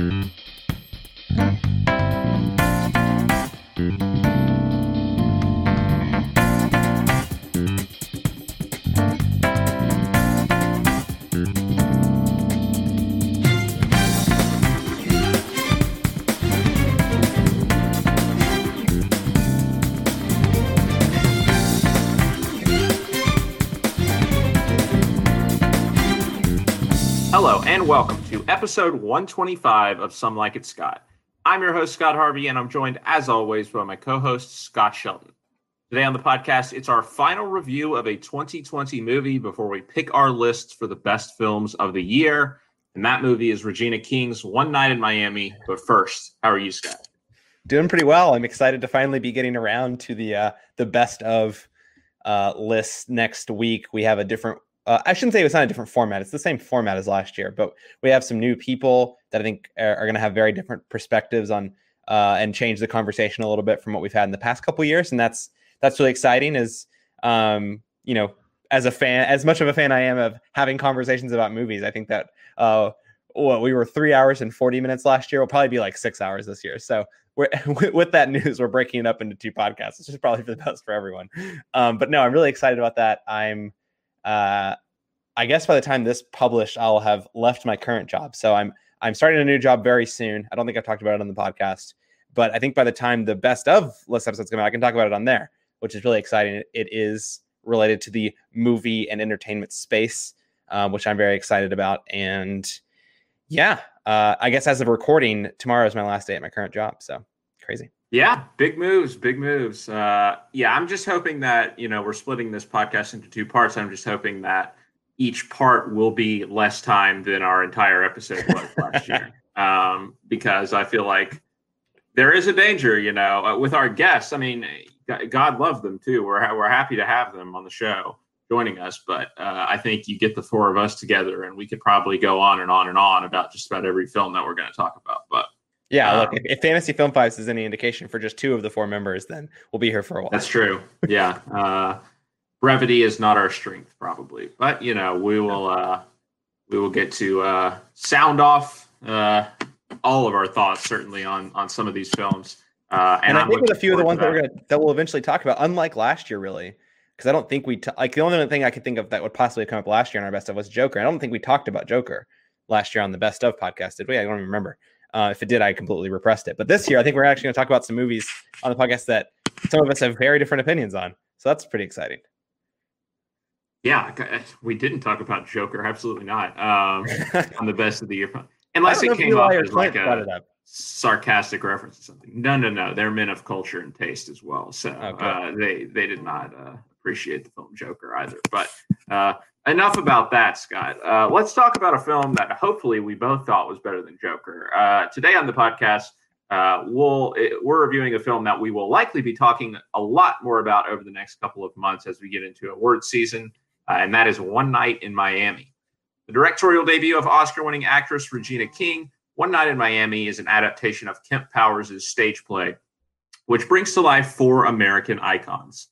Hello and welcome episode 125 of Some Like It Scott. I'm your host, Scott Harvey, and I'm joined, as always, by my co host, Scott Shelton. Today on the podcast, it's our final review of a 2020 movie before we pick our lists for the best films of the year. And that movie is Regina King's One Night in Miami. But first, how are you, Scott? Doing pretty well. I'm excited to finally be getting around to the uh, the best of uh, list next week. We have a different uh, I shouldn't say it's not a different format. It's the same format as last year, but we have some new people that I think are, are going to have very different perspectives on uh, and change the conversation a little bit from what we've had in the past couple years, and that's that's really exciting. Is um, you know, as a fan, as much of a fan I am of having conversations about movies, I think that uh, what we were three hours and forty minutes last year will probably be like six hours this year. So we're, with that news, we're breaking it up into two podcasts, which is probably for the best for everyone. Um, but no, I'm really excited about that. I'm uh, I guess by the time this published, I'll have left my current job. So I'm I'm starting a new job very soon. I don't think I've talked about it on the podcast, but I think by the time the best of list episodes come out, I can talk about it on there, which is really exciting. It is related to the movie and entertainment space, uh, which I'm very excited about. And yeah, uh, I guess as of recording, tomorrow is my last day at my current job. So crazy. Yeah, big moves, big moves. Uh, yeah, I'm just hoping that you know we're splitting this podcast into two parts. I'm just hoping that each part will be less time than our entire episode was last year, um, because I feel like there is a danger, you know, uh, with our guests. I mean, God love them too. We're we're happy to have them on the show joining us, but uh, I think you get the four of us together, and we could probably go on and on and on about just about every film that we're going to talk about, but. Yeah, um, look, if, if, Fantasy Film Fives is any indication for just two of the four members, then we'll be here for a while. That's true. Yeah. Uh, brevity is not our strength, probably, but you know, we will uh, we will get to uh, sound off uh, all of our thoughts certainly on on some of these films. Uh, and, and I think with a few of the ones that. that we're gonna that we'll eventually talk about, unlike last year, really, because I don't think we t- like the only thing I could think of that would possibly come up last year on our best of was Joker. I don't think we talked about Joker last year on the best of podcast, did we? I don't even remember. Uh, if it did, I completely repressed it. But this year, I think we're actually going to talk about some movies on the podcast that some of us have very different opinions on. So that's pretty exciting. Yeah, we didn't talk about Joker. Absolutely not. Um, on the best of the year, unless it came off as like a sarcastic reference to something. No, no, no. They're men of culture and taste as well. So okay. uh, they they did not uh, appreciate the film Joker either. But uh, enough about that, Scott. Uh, let's talk about a film that hopefully we both thought was better than Joker. Uh, today on the podcast, uh, we'll it, we're reviewing a film that we will likely be talking a lot more about over the next couple of months as we get into award season, uh, and that is One Night in Miami. The directorial debut of Oscar-winning actress Regina King. One Night in Miami is an adaptation of Kemp Powers' stage play, which brings to life four American icons.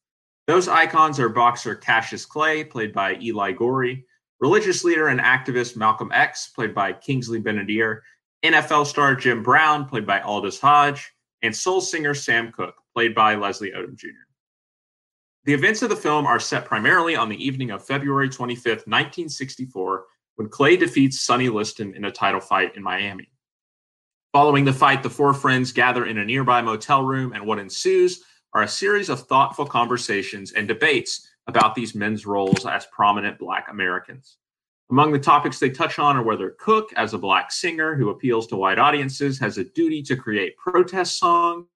Those icons are boxer Cassius Clay, played by Eli Goree, religious leader and activist Malcolm X, played by Kingsley Ben-Adir, NFL star Jim Brown, played by Aldis Hodge, and soul singer Sam Cooke, played by Leslie Odom Jr. The events of the film are set primarily on the evening of February 25th, 1964, when Clay defeats Sonny Liston in a title fight in Miami. Following the fight, the four friends gather in a nearby motel room, and what ensues are a series of thoughtful conversations and debates about these men's roles as prominent Black Americans. Among the topics they touch on are whether Cooke, as a Black singer who appeals to white audiences, has a duty to create protest songs,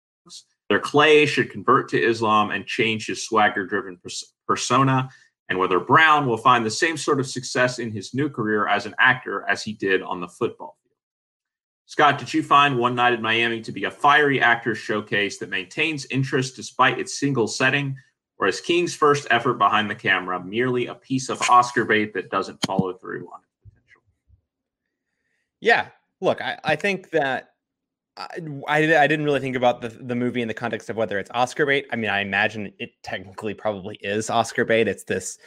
whether Clay should convert to Islam and change his swagger driven pers- persona, and whether Brown will find the same sort of success in his new career as an actor as he did on the football Scott, did you find One Night in Miami to be a fiery actor showcase that maintains interest despite its single setting, or is King's first effort behind the camera merely a piece of Oscar bait that doesn't follow through on its potential? Yeah, look, I, I think that I, I, didn't really think about the, the movie in the context of whether it's Oscar bait. I mean, I imagine it technically probably is Oscar bait. It's this,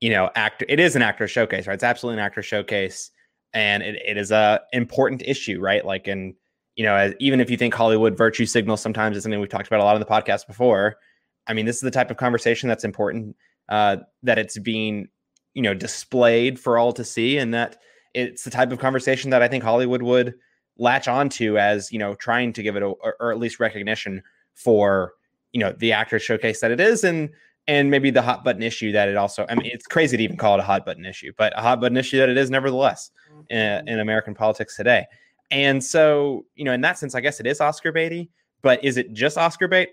you know, actor. It is an actor showcase, right? It's absolutely an actor showcase and it, it is a important issue, right? Like, and you know, as, even if you think Hollywood virtue signals sometimes is something we've talked about a lot on the podcast before, I mean, this is the type of conversation that's important. Uh, that it's being, you know, displayed for all to see, and that it's the type of conversation that I think Hollywood would latch onto as you know, trying to give it a, or at least recognition for you know the actor showcase that it is, and and maybe the hot button issue that it also i mean it's crazy to even call it a hot button issue but a hot button issue that it is nevertheless in, mm-hmm. in, american politics today and so you know in that sense i guess it is oscar baity but is it just oscar bait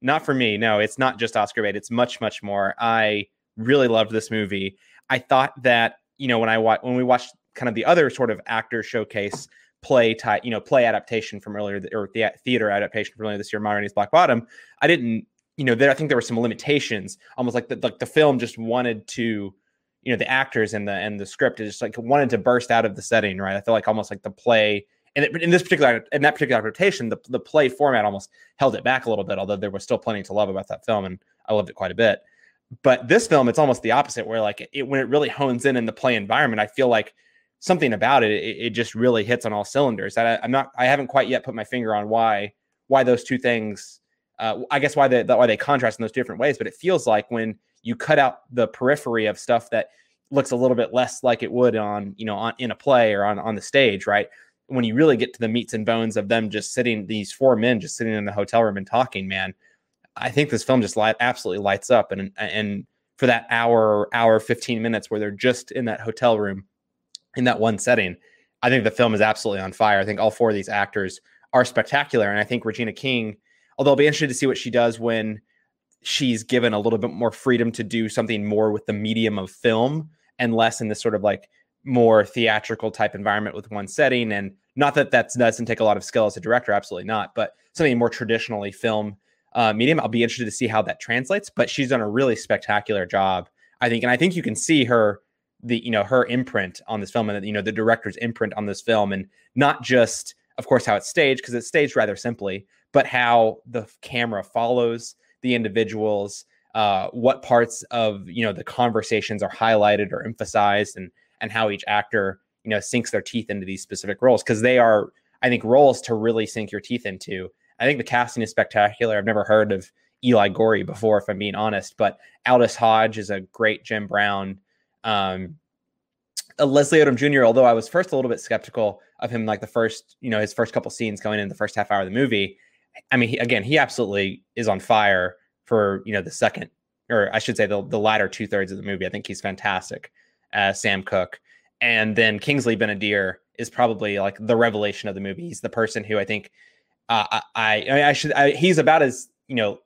not for me no it's not just oscar bait it's much much more i really loved this movie i thought that you know when i wa- when we watched kind of the other sort of actor showcase play type, you know, play adaptation from earlier or the theater adaptation from earlier this year, Rainey's Black Bottom. I didn't you know, there I think there were some limitations, almost like the like the film just wanted to, you know, the actors and the and the script just like wanted to burst out of the setting, right? I feel like almost like the play and in this particular in that particular adaptation, the the play format almost held it back a little bit, although there was still plenty to love about that film, and I loved it quite a bit. But this film, it's almost the opposite, where like it, when it really hones in in the play environment, I feel like something about it, it, it just really hits on all cylinders. I, I'm not, I haven't quite yet put my finger on why why those two things uh, I guess why they why they contrast in those different ways. But it feels like when you cut out the periphery of stuff that looks a little bit less like it would on you know on in a play or on on the stage, right? When you really get to the meats and bones of them just sitting, these four men just sitting in the hotel room and talking, man, I think this film just light, absolutely lights up. And and for that hour, hour, fifteen minutes where they're just in that hotel room, in that one setting, I think the film is absolutely on fire. I think all four of these actors are spectacular, and I think Regina King Although I'll be interested to see what she does when she's given a little bit more freedom to do something more with the medium of film and less in this sort of like more theatrical type environment with one setting. And not that that doesn't take a lot of skill as a director, absolutely not, but something more traditionally film uh, medium. I'll be interested to see how that translates. But she's done a really spectacular job, I think, and I think you can see her the you know her imprint on this film and you know the director's imprint on this film and not just of course how it's staged because it's staged rather simply but how the camera follows the individuals, uh, what parts of you know the conversations are highlighted or emphasized, and and how each actor you know sinks their teeth into these specific roles because they are, I think, roles to really sink your teeth into. I think the casting is spectacular. I've never heard of Eli Goree before, if I'm being honest, but Aldis Hodge is a great Jim Brown. Um, uh, Leslie Odom Jr., although I was first a little bit skeptical of him, like the first, you know, his first couple scenes going in the first half hour of the movie, I mean, he, again, he absolutely is on fire for you know the second, or I should say the the latter two thirds of the movie. I think he's fantastic as Sam Cooke, and then Kingsley Ben-Adir is probably like the revelation of the movie. He's the person who I think uh, I, I I should I, he's about as you know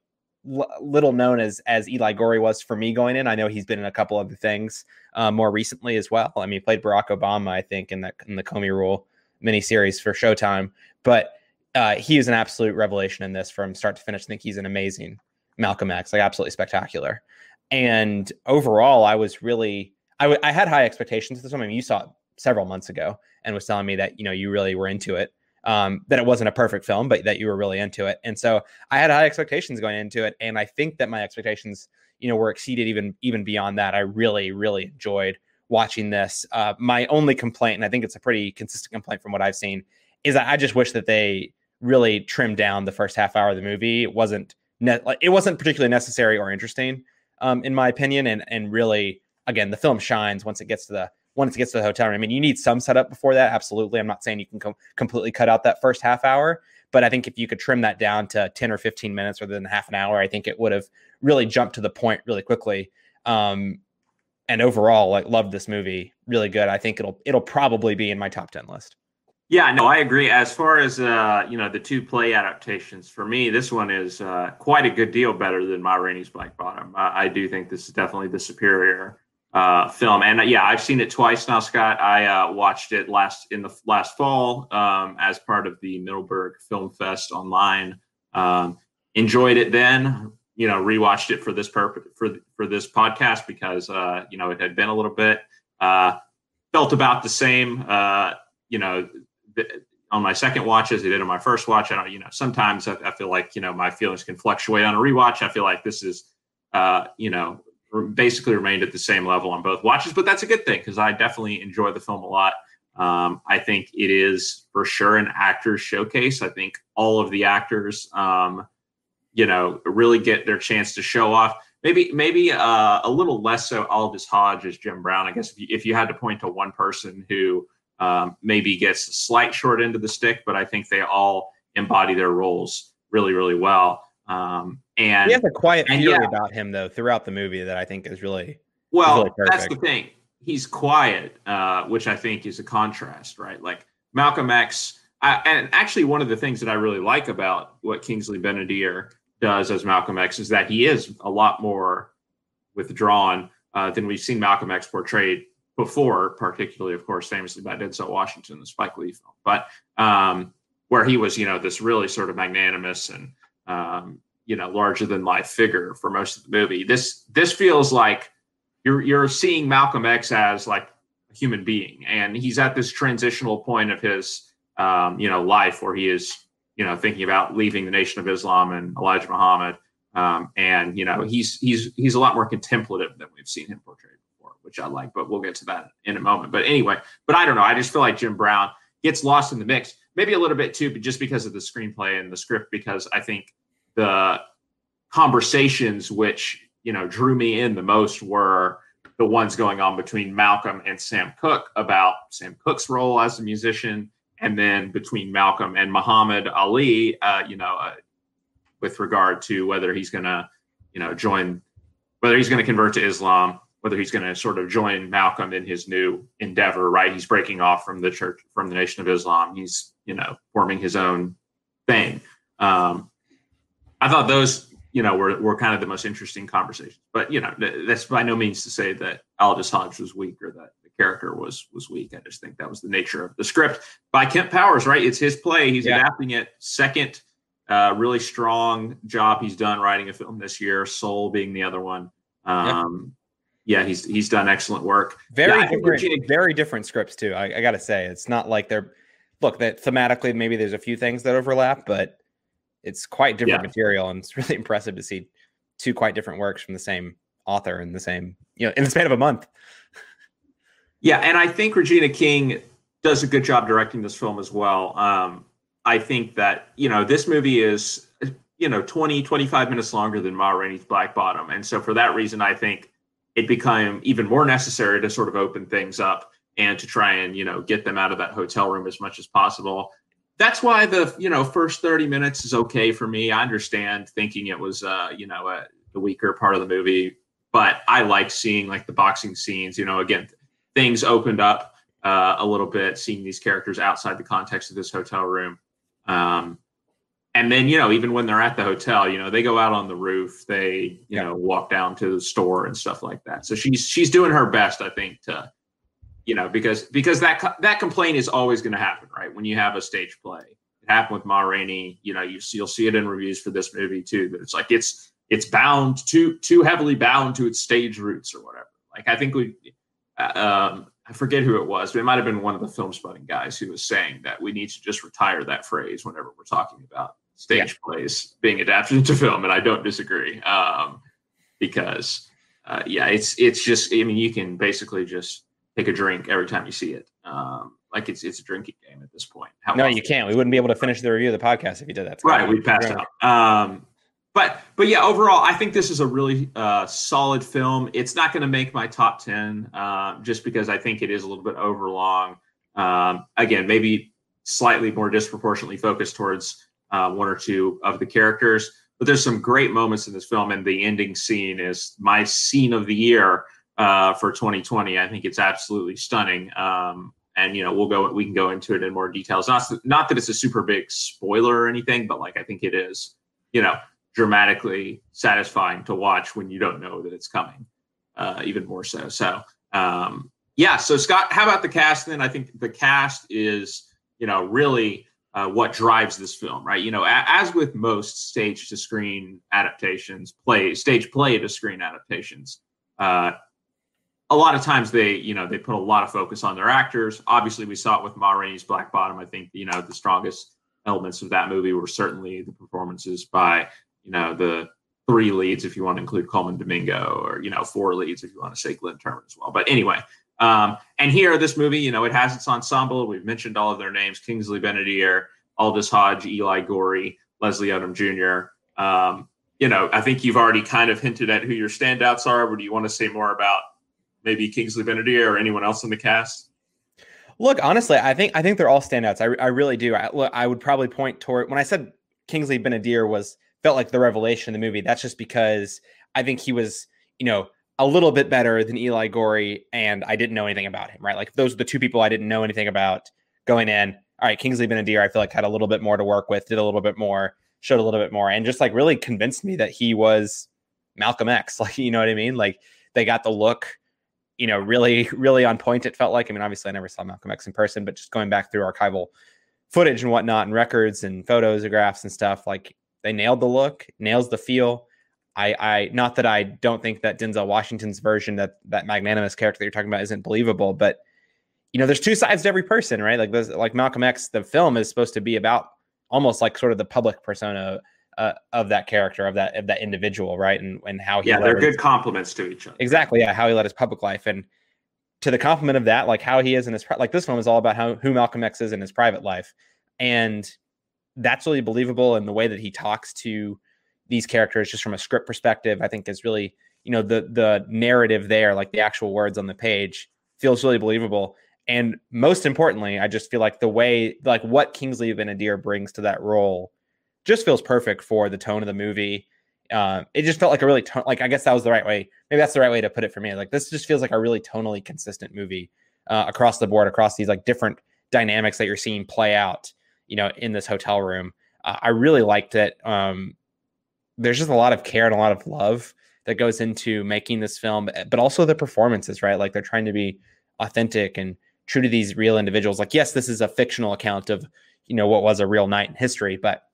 l- little known as as Eli Goree was for me going in. I know he's been in a couple other things uh, more recently as well. I mean, he played Barack Obama, I think, in that in the Comey Rule miniseries for Showtime, but uh, he is an absolute revelation in this from start to finish. I think he's an amazing Malcolm X, like absolutely spectacular. And overall, I was really, I, w- I had high expectations this one. I mean, you saw it several months ago and was telling me that, you know, you really were into it. Um, that it wasn't a perfect film, but that you were really into it. And so I had high expectations going into it. And I think that my expectations, you know, were exceeded even, even beyond that. I really, really enjoyed watching this. Uh, my only complaint, and I think it's a pretty consistent complaint from what I've seen, is that I just wish that they really trimmed down the first half hour of the movie. It wasn't ne- it wasn't particularly necessary or interesting, um, in my opinion. And and really, again, the film shines once it gets to the once it gets to the hotel room. I mean, you need some setup before that. Absolutely, I'm not saying you can com- completely cut out that first half hour, but I think if you could trim that down to 10 or 15 minutes rather than half an hour, I think it would have really jumped to the point really quickly. Um, and overall, like loved this movie, really good. I think it'll it'll probably be in my top 10 list. Yeah, no, I agree. As far as uh, you know, the two play adaptations for me, this one is uh, quite a good deal better than Ma Rainey's Black Bottom. I, I do think this is definitely the superior uh, film, and uh, yeah, I've seen it twice now, Scott. I uh, watched it last in the last fall um, as part of the Middleburg Film Fest online. Um, enjoyed it then. You know, rewatched it for this purpose for for this podcast because uh, you know it had been a little bit. felt about the same. you know on my second watch as I did on my first watch. I don't, you know, sometimes I, I, feel like, you know, my feelings can fluctuate on a rewatch. I feel like this is, uh, you know, basically remained at the same level on both watches, but that's a good thing because I definitely enjoy the film a lot. Um, I think it is for sure an actor's showcase. I think all of the actors, um, you know, really get their chance to show off. Maybe, maybe uh, a little less so Aldis Hodge as Jim Brown. I guess if you, if you had to point to one person who um, maybe gets a slight short end of the stick, but I think they all embody their roles really, really well. Um, and he has a quiet fury yeah, about him though throughout the movie that I think is really well. Really that's the thing. He's quiet, uh, which I think is a contrast, right? Like Malcolm X. I, and actually, one of the things that I really like about what Kingsley Ben-Adir does as Malcolm X is that he is a lot more withdrawn uh, than we've seen Malcolm X portrayed before, particularly, of course, famously by Denzel Washington, the Spike Lee film. But um, where he was, you know, this really sort of magnanimous and um, you know larger than life figure for most of the movie. This this feels like you're you're seeing Malcolm X as like a human being, and he's at this transitional point of his um, you know life where he is you know thinking about leaving the Nation of Islam and Elijah Muhammad, um, and you know he's he's he's a lot more contemplative than we've seen him portrayed which I like. But we'll get to that in a moment. But anyway, but I don't know. I just feel like Jim Brown gets lost in the mix maybe a little bit too, but just because of the screenplay and the script, because I think the conversations which you know drew me in the most were the ones going on between Malcolm and Sam Cooke about Sam Cooke's role as a musician, and then between Malcolm and Muhammad Ali, uh, you know, uh, with regard to whether he's going to, you know, join, whether he's going to convert to Islam, whether he's going to sort of join Malcolm in his new endeavor, right? He's breaking off from the church, from the Nation of Islam. He's, you know, forming his own thing. Um, I thought those, you know, were, were kind of the most interesting conversations. But, you know, that's by no means to say that Aldis Hodge was weak or that the character was was weak. I just think that was the nature of the script by Kemp Powers, right? It's his play. He's yeah. adapting it. Second, uh, really strong job he's done writing a film this year. Soul being the other one. Um, yeah, he's he's done excellent work. Very yeah, different, very different scripts too. I, I got to say, it's not like they're look that thematically maybe there's a few things that overlap, but it's quite different yeah. material, and it's really impressive to see two quite different works from the same author in the same you know in the span of a month. Yeah, and I think Regina King does a good job directing this film as well. Um, I think that you know this movie is you know 20 25 minutes longer than Ma Rainey's Black Bottom, and so for that reason, I think it became even more necessary to sort of open things up and to try and you know get them out of that hotel room as much as possible. That's why the you know first 30 minutes is okay for me. I understand thinking it was uh you know a, the weaker part of the movie but i like seeing like the boxing scenes you know again things opened up uh, a little bit seeing these characters outside the context of this hotel room. Um, and then you know even when they're at the hotel you know they go out on the roof they you yeah. know walk down to the store and stuff like that. So she's she's doing her best i think to you know because because that that complaint is always going to happen right? When you have a stage play. It happened with ma rainey you know you you'll see it in reviews for this movie too but it's like it's it's bound too too heavily bound to its stage roots or whatever. Like i think we uh, um I forget who it was, but it might have been one of the Filmspotting guys who was saying that we need to just retire that phrase whenever we're talking about stage yeah. plays being adapted into film, and I don't disagree. Um, because uh, yeah, it's it's just I mean you can basically just take a drink every time you see it. Um, like it's it's a drinking game at this point. How no, you can't. We wouldn't be able to finish the review of the podcast if you did that. right, we'd pass out. Um, but but yeah, overall, I think this is a really uh, solid film. It's not going to make my top ten uh, just because I think it is a little bit overlong. Um, again, maybe slightly more disproportionately focused towards uh, one or two of the characters. But there's some great moments in this film, and the ending scene is my scene of the year uh, for 2020. I think it's absolutely stunning. Um, and you know, we'll go, we can go into it in more details. Not not that it's a super big spoiler or anything, but like I think it is, you know, dramatically satisfying to watch when you don't know that it's coming. Uh, even more so. So um, yeah. So Scott, how about the cast? Then I think the cast is, you know, really uh, what drives this film, right? You know, a- as with most stage to screen adaptations, play stage play to screen adaptations, uh, a lot of times they, you know, they put a lot of focus on their actors. Obviously, we saw it with Ma Rainey's Black Bottom. I think you know the strongest elements of that movie were certainly the performances by you know the three leads if you want to include Colman Domingo, or you know four leads if you want to say Glynn Turman as well. But anyway, Um, and here, this movie, you know, it has its ensemble. We've mentioned all of their names: Kingsley Ben-Adir, Aldis Hodge, Eli Goree, Leslie Odom Jr. Um, you know, I think you've already kind of hinted at who your standouts are. But do you want to say more about maybe Kingsley Ben-Adir or anyone else in the cast? Look, honestly, I think I think they're all standouts. I, I really do. I, look, I would probably point toward when I said Kingsley Ben-Adir was felt like the revelation in the movie. That's just because I think he was, you know, a little bit better than Eli Goree, and I didn't know anything about him. Right, like those are the two people I didn't know anything about going in. All right, Kingsley Ben-Adir, I feel like had a little bit more to work with, did a little bit more, showed a little bit more, and just like really convinced me that he was Malcolm X. Like, you know what I mean? Like they got the look you know, really, really on point. It felt like. I mean, obviously, I never saw Malcolm X in person, but just going back through archival footage and whatnot, and records and photos, graphs and stuff, like they nailed the look, nails the feel. I, I, not that I don't think that Denzel Washington's version that that magnanimous character that you're talking about isn't believable, but you know, there's two sides to every person, right? Like, there's like Malcolm X, the film is supposed to be about almost like sort of the public persona uh, of that character of that of that individual, right? And and how he yeah, they're good compliments to each other. Exactly, yeah, how he led his public life and to the compliment of that, like how he is in his like this film is all about how who Malcolm X is in his private life, and that's really believable. in the way that he talks to these characters, just from a script perspective, I think is really you know the the narrative there, like the actual words on the page, feels really believable. And most importantly, I just feel like the way, like what Kingsley Ben-Adir brings to that role just feels perfect for the tone of the movie. Uh, it just felt like a really to- like I guess that was the right way. Maybe that's the right way to put it for me. Like this just feels like a really tonally consistent movie uh, across the board, across these like different dynamics that you're seeing play out. You know, in this hotel room, uh, I really liked it. Um, there's just a lot of care and a lot of love that goes into making this film, but also the performances, right? Like they're trying to be authentic and true to these real individuals. Like, yes, this is a fictional account of you know what was a real night in history, but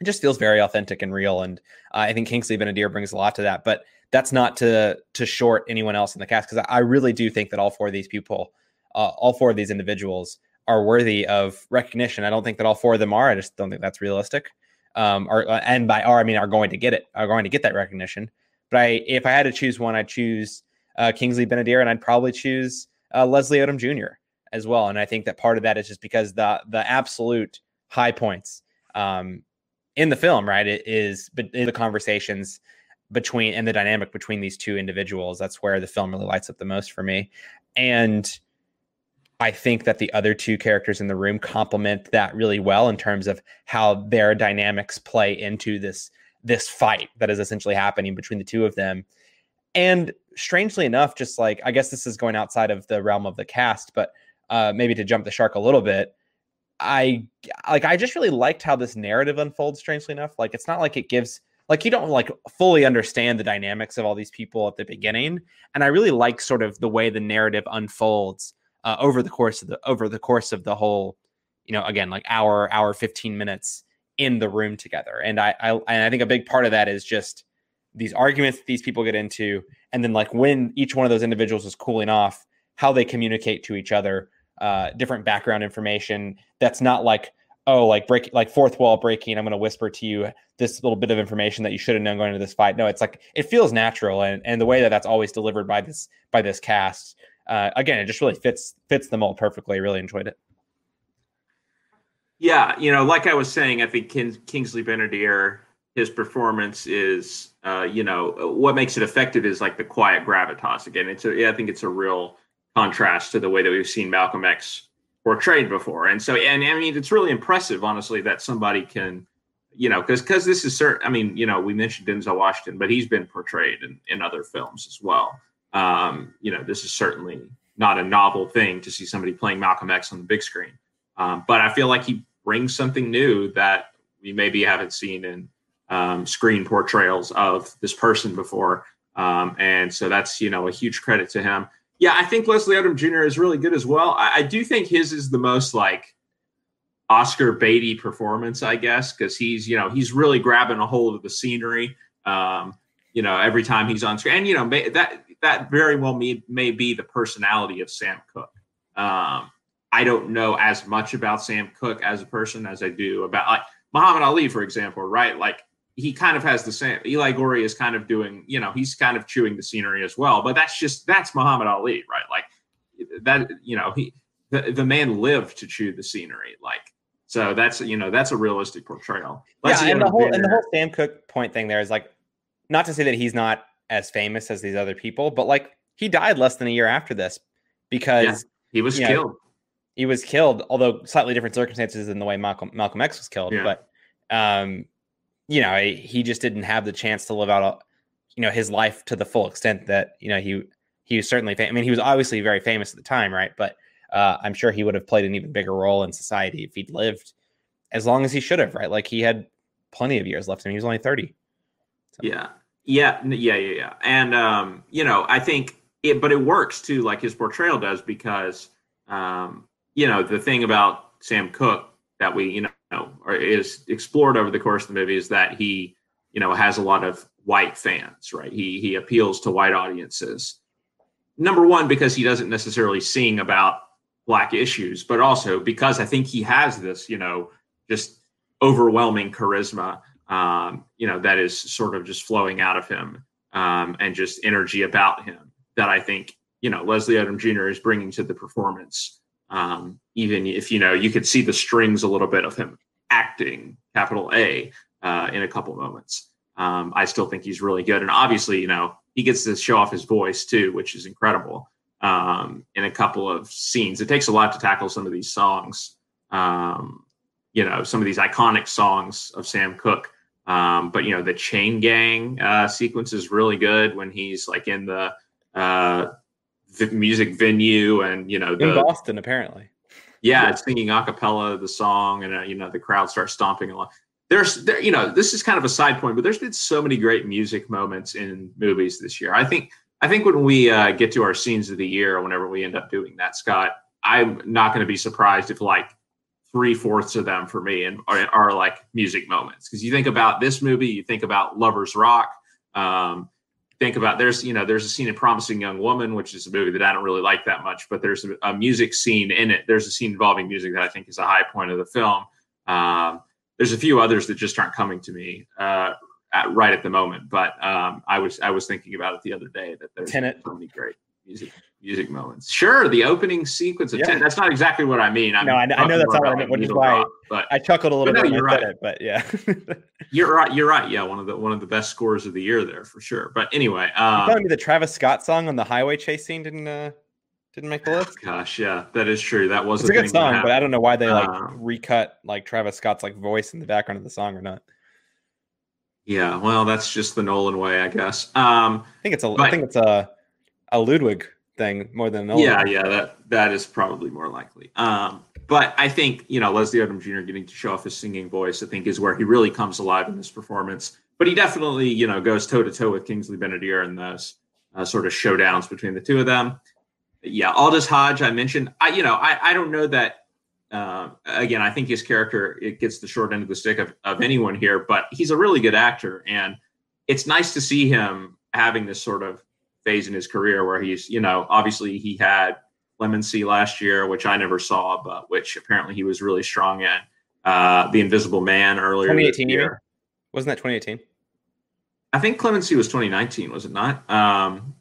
it just feels very authentic and real. And uh, I think Kingsley Ben-Adir brings a lot to that. But that's not to to short anyone else in the cast because I really do think that all four of these people, uh, all four of these individuals, are worthy of recognition. I don't think that all four of them are. I just don't think that's realistic. Um, or uh, and by are I mean are going to get it, are going to get that recognition. But I, if I had to choose one, I'd choose uh, Kingsley Ben-Adir, and I'd probably choose uh, Leslie Odom Jr. as well. And I think that part of that is just because the the absolute high points um, in the film, right? It is in the conversations between and the dynamic between these two individuals. That's where the film really lights up the most for me. And I think that the other two characters in the room complement that really well in terms of how their dynamics play into this this fight that is essentially happening between the two of them. And strangely enough, just like I guess this is going outside of the realm of the cast, but uh, maybe to jump the shark a little bit, I like I just really liked how this narrative unfolds strangely enough. Like it's not like it gives like you don't like fully understand the dynamics of all these people at the beginning and I really like sort of the way the narrative unfolds uh, over the course of the over the course of the whole you know again like hour hour 15 minutes in the room together. And I I and I think a big part of that is just these arguments that these people get into and then like when each one of those individuals is cooling off how they communicate to each other uh, different background information that's not like oh like break like fourth wall breaking i'm going to whisper to you this little bit of information that you should have known going into this fight no it's like it feels natural and and the way that that's always delivered by this by this cast uh, again it just really fits fits the mold perfectly I really enjoyed it yeah you know like i was saying i think King, kingsley Ben-Adir his performance is uh, you know what makes it effective is like the quiet gravitas again it's a, i think it's a real contrast to the way that we've seen Malcolm X portrayed before. And so, and I mean, it's really impressive, honestly, that somebody can, you know, because because this is certain. I mean, you know, we mentioned Denzel Washington, but he's been portrayed in, in other films as well. Um, you know, this is certainly not a novel thing to see somebody playing Malcolm X on the big screen. Um, but I feel like he brings something new that we maybe haven't seen in um, screen portrayals of this person before. Um, and so that's you know a huge credit to him. Yeah, I think Leslie Odom Jr. is really good as well. I, I do think his is the most like Oscar baity performance, I guess, because he's you know he's really grabbing a hold of the scenery. Um, you know, every time he's on screen, and you know that that very well may may be the personality of Sam Cooke. Um, I don't know as much about Sam Cooke as a person as I do about like Muhammad Ali, for example. Right, like he kind of has the same. Eli Goree is kind of doing, you know, he's kind of chewing the scenery as well. But that's just that's Muhammad Ali, right? Like that you know he the, the man lived to chew the scenery like so that's you know that's a realistic portrayal. Let's yeah, and the whole and the whole Sam Cook point thing there is like not to say that he's not as famous as these other people, but like he died less than a year after this because yeah, he was killed. Know, he was killed, although slightly different circumstances than the way Malcolm Malcolm X was killed. Yeah. But um, you know, he just didn't have the chance to live out, you know, his life to the full extent that you know he he was certainly. Fam- I mean, he was obviously very famous at the time, right? But uh, I'm sure he would have played an even bigger role in society if he'd lived as long as he should have, right? Like he had plenty of years left and he was only 30. So. Yeah. Yeah. Yeah. Yeah. Yeah. And, um, you know, I think it, but it works too, like his portrayal does, because, um, you know, the thing about Sam Cooke that we, you know, is explored over the course of the movie is that he, you know, has a lot of white fans, right? He, he appeals to white audiences. Number one, because he doesn't necessarily sing about black issues, but also because I think he has this, you know, just overwhelming charisma, um, you know, that is sort of just flowing out of him um, and just energy about him that I think, you know, Leslie Odom Jr. is bringing to the performance. Um, even if, you know, you could see the strings a little bit of him acting, capital A, uh, in a couple moments. Um, I still think he's really good. And obviously, you know, he gets to show off his voice too, which is incredible um, in a couple of scenes. It takes a lot to tackle some of these songs. Um, you know, some of these iconic songs of Sam Cooke. Um, but you know, the Chain Gang uh, sequence is really good when he's like in the uh, music venue and you know the, in Boston apparently. Yeah, yeah. singing a cappella the song, and uh, you know the crowd starts stomping along. There's there, you know, this is kind of a side point, but there's been so many great music moments in movies this year. I think I think when we uh, get to our scenes of the year, whenever we end up doing that, Scott, I'm not going to be surprised if like three fourths of them for me and are, are like music moments. Because you think about this movie, you think about Lovers Rock. Um, think about there's you know there's a scene in Promising Young Woman, which is a movie that I don't really like that much, but there's a, a music scene in it. There's a scene involving music that I think is a high point of the film. Um, there's a few others that just aren't coming to me uh, at, right at the moment. But um, I was I was thinking about it the other day that there's Tenet. so many great music music moments. Sure, the opening sequence of yeah. Tenet. That's not exactly what I mean. I'm no, I, I know that's not what I meant, which is why but, I chuckled a little bit. No, you're right. It, but yeah, you're right. You're right. Yeah, one of the one of the best scores of the year there for sure. But anyway, um, telling me the Travis Scott song on the highway chase scene didn't uh, didn't make the list. Oh, gosh, yeah, that is true. That was it's a, a good song, but I don't know why they like um, recut like Travis Scott's like voice in the background of the song or not. Yeah, well, that's just the Nolan way, I guess. Um, I think it's a. But, I think it's a a Ludwig thing more than Nolan. Yeah, yeah, that that is probably more likely. Um, but I think you know Leslie Odom Jr. getting to show off his singing voice, I think, is where he really comes alive in this performance. But he definitely, you know, goes toe to toe with Kingsley Ben-Adir in those uh, sort of showdowns between the two of them. Yeah, Aldis Hodge, I mentioned. I, you know, I, I don't know that uh, again, I think his character it gets the short end of the stick of, of anyone here, but he's a really good actor, and it's nice to see him having this sort of phase in his career where he's, you know, obviously he had Clemency last year, which I never saw, but which apparently he was really strong in. Uh, the Invisible Man earlier 2018 year. Wasn't that 2018? I think Clemency was 2019, was it not? Um,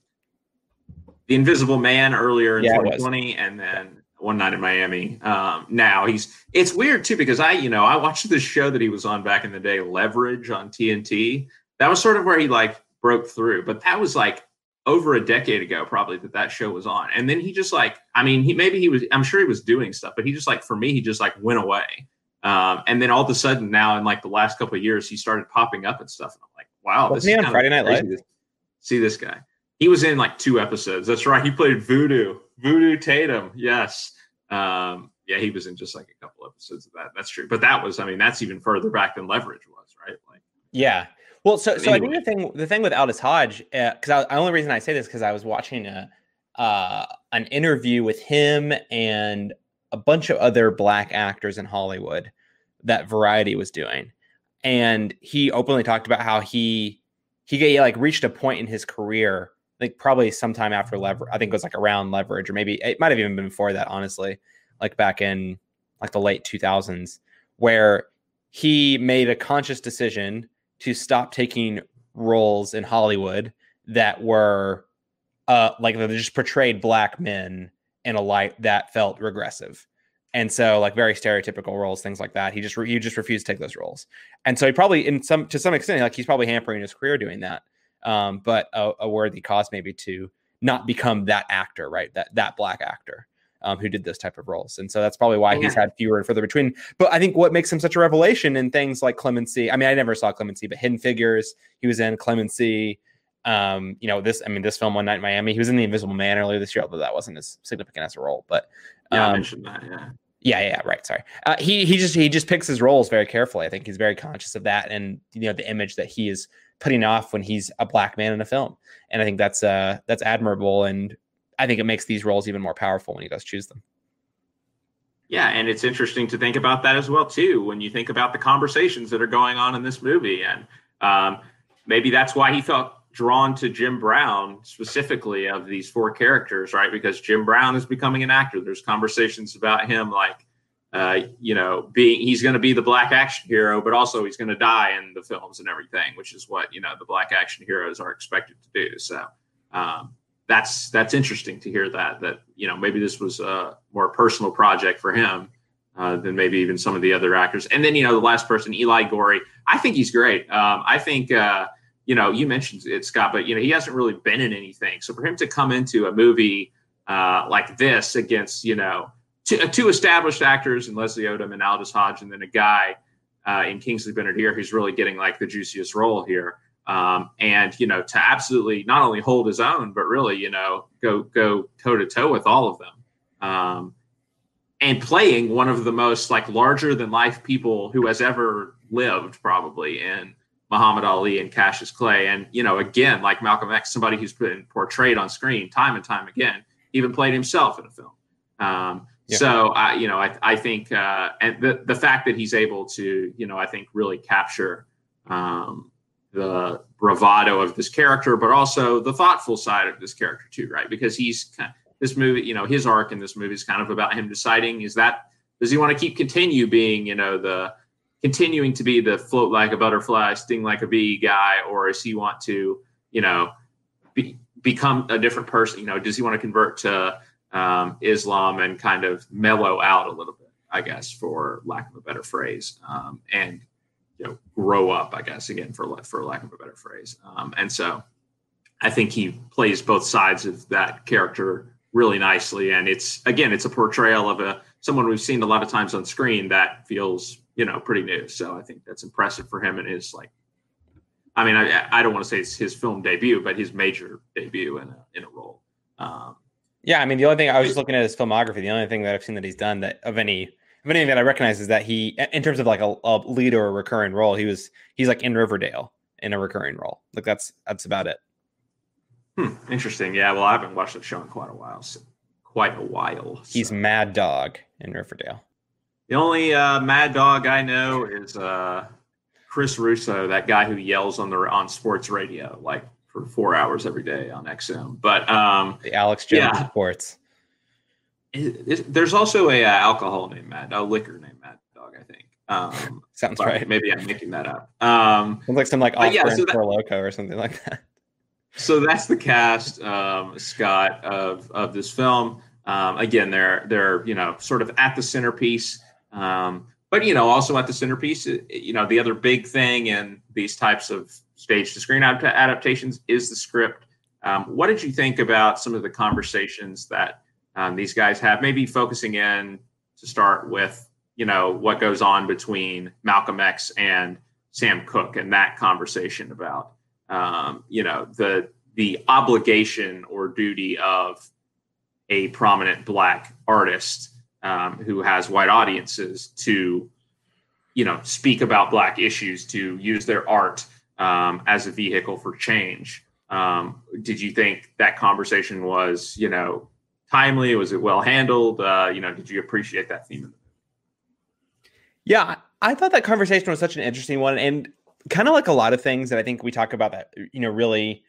the Invisible Man earlier in yeah, 2020, and then one night in Miami. Um, now he's it's weird too because I you know I watched this show that he was on back in the day, Leverage on TNT. That was sort of where he like broke through, but that was like over a decade ago probably that that show was on. And then he just like I mean he maybe he was I'm sure he was doing stuff, but he just like for me he just like went away. Um, and then all of a sudden now in like the last couple of years he started popping up and stuff, and I'm like wow, this he on Friday Night Lights? See this guy. He was in like two episodes. That's right. He played Voodoo. Voodoo Tatum. Yes. Um, yeah, he was in just like a couple episodes of that. That's true. But that was, I mean, that's even further back than Leverage was, right? Like, yeah. Well, so so anyway. I think the thing the thing with Aldis Hodge, because uh, the only reason I say this because I was watching a uh, an interview with him and a bunch of other black actors in Hollywood that Variety was doing, and he openly talked about how he he like reached a point in his career like probably sometime after leverage. I think it was like around leverage, or maybe it might have even been before that, honestly, like back in like the late 2000s, where he made a conscious decision to stop taking roles in Hollywood that were uh like that just portrayed black men in a light that felt regressive. And so, like very stereotypical roles, things like that. He just re- he just refused to take those roles, and so he probably, in some to some extent, like he's probably hampering his career doing that. Um, but a, a worthy cause maybe to not become that actor, right? That that black actor um, who did those type of roles, and so that's probably why yeah. he's had fewer and further between. But I think what makes him such a revelation in things like Clemency. I mean, I never saw Clemency, but Hidden Figures, he was in Clemency. Um, you know, this, I mean, this film, One Night in Miami, he was in The Invisible Man earlier this year, although that wasn't as significant as a role. But um, yeah, I mentioned that. Yeah. Yeah, yeah, right. Sorry. Uh, he he just he just picks his roles very carefully. I think he's very conscious of that, and you know the image that he is putting off when he's a black man in a film. And I think that's uh that's admirable, and I think it makes these roles even more powerful when he does choose them. Yeah, and it's interesting to think about that as well too when you think about the conversations that are going on in this movie, and um, maybe that's why he felt drawn to Jim Brown specifically of these four characters, right? Because Jim Brown is becoming an actor. There's conversations about him like, uh, you know, being he's going to be the black action hero, but also he's going to die in the films and everything, which is what you know the black action heroes are expected to do. So um, that's that's interesting to hear that that you know maybe this was a more personal project for him. Uh, than maybe even some of the other actors. And then, you know, the last person, Eli Goree, I think he's great. Um, I think, uh, you know, you mentioned it, Scott, but you know, he hasn't really been in anything. So for him to come into a movie uh, like this against, you know, two, uh, two, established actors and Leslie Odom and Aldis Hodge, and then a guy uh, in Kingsley Ben-Adir who's really getting like the juiciest role here. Um, and you know, to absolutely not only hold his own, but really, you know, go go toe to toe with all of them. Um, and playing one of the most like larger than life people who has ever lived, probably in Muhammad Ali and Cassius Clay. And, you know, again, like Malcolm X, somebody who's been portrayed on screen time and time again, even played himself in a film. Um, yeah. So, I, you know, I, I think, uh, and the, the fact that he's able to, you know, I think really capture um, the bravado of this character, but also the thoughtful side of this character too, right? Because he's kind of, this movie, you know, his arc in this movie is kind of about him deciding is that does he want to keep continue being, you know, the continuing to be the float like a butterfly, sting like a bee guy, or does he want to, you know, be, become a different person? You know, does he want to convert to um, Islam and kind of mellow out a little bit? I guess, for lack of a better phrase, um, and you know, grow up. I guess again, for for lack of a better phrase. Um, and so, I think he plays both sides of that character really nicely. And it's again, it's a portrayal of a someone we've seen a lot of times on screen that feels you know, pretty new. So I think that's impressive for him and his like. I mean, I, I don't want to say it's his film debut, but his major debut in a in a role. Um, yeah, I mean, the only thing I was just looking at his filmography. The only thing that I've seen that he's done that of any of anything that I recognize is that he, in terms of like a, a lead or a recurring role, he was he's like in Riverdale in a recurring role. Like that's that's about it. Hmm, interesting. Yeah. Well, I haven't watched the show in quite a while. So quite a while. So. He's Mad Dog in Riverdale. The only uh, Mad Dog I know is uh, Chris Russo, that guy who yells on the on sports radio like for four hours every day on XM. But um, the Alex Jones yeah. Sports. It, there's also a uh, alcohol named Mad, a liquor named Mad Dog, I think. Um, Sounds right. Maybe I'm making that up. Um, Sounds like some like off yeah, so that, loco or something like that. So that's the cast, um, Scott, of of this film. Um, again, they're they're you know sort of at the centerpiece. Um, but you know, also at the centerpiece, you know, the other big thing in these types of stage to screen adaptations is the script. Um, what did you think about some of the conversations that um, these guys have? Maybe focusing in to start with, you know, what goes on between Malcolm X and Sam Cooke and that conversation about, um, you know, the the obligation or duty of a prominent black artist um, who has white audiences to, you know, speak about black issues, to use their art um, as a vehicle for change. Um, did you think that conversation was, you know, timely? Was it well handled? Uh, you know, did you appreciate that theme? Yeah, I thought that conversation was such an interesting one, and kind of like a lot of things that I think we talk about that you know really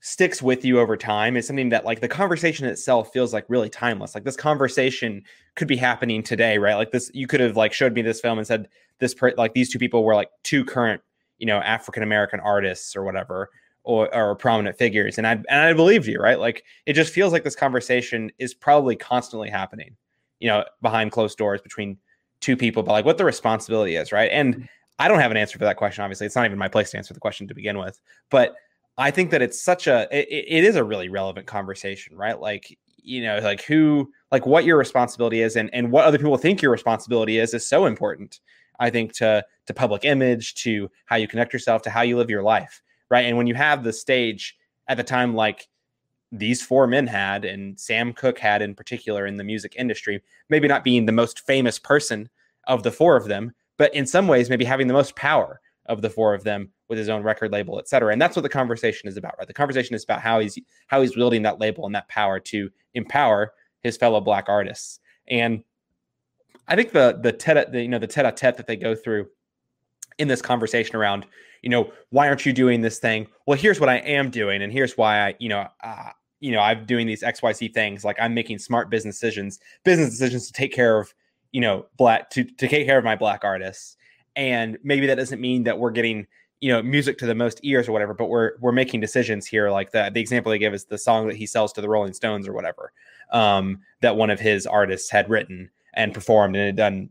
sticks with you over time is something that like the conversation itself feels like really timeless like this conversation could be happening today right like this you could have like showed me this film and said this per- like these two people were like two current you know african american artists or whatever or, or prominent figures. And I and I believed you, right? Like it just feels like this conversation is probably constantly happening, you know, behind closed doors between two people, but like what the responsibility is, right? And mm-hmm. I don't have an answer for that question. Obviously, it's not even my place to answer the question to begin with. But I think that it's such a it, it is a really relevant conversation, right? Like you know, like who, like what your responsibility is, and and what other people think your responsibility is, is so important. I think to to public image, to how you connect yourself, to how you live your life, right? And when you have the stage at the time, like these four men had, and Sam Cooke had in particular in the music industry, maybe not being the most famous person of the four of them, but in some ways, maybe having the most power of the four of them with his own record label, et cetera. And that's what the conversation is about, right? The conversation is about how he's how he's wielding that label and that power to empower his fellow black artists. And I think the the tete the, you know the tete a tete that they go through in this conversation around you know why aren't you doing this thing? Well, here's what I am doing, and here's why I you know. Uh, you know, I'm doing these XYZ things. Like I'm making smart business decisions, business decisions to take care of, you know, black to to take care of my black artists. And maybe that doesn't mean that we're getting, you know, music to the most ears or whatever, but we're we're making decisions here. Like the the example they give is the song that he sells to the Rolling Stones or whatever, um, that one of his artists had written and performed and had done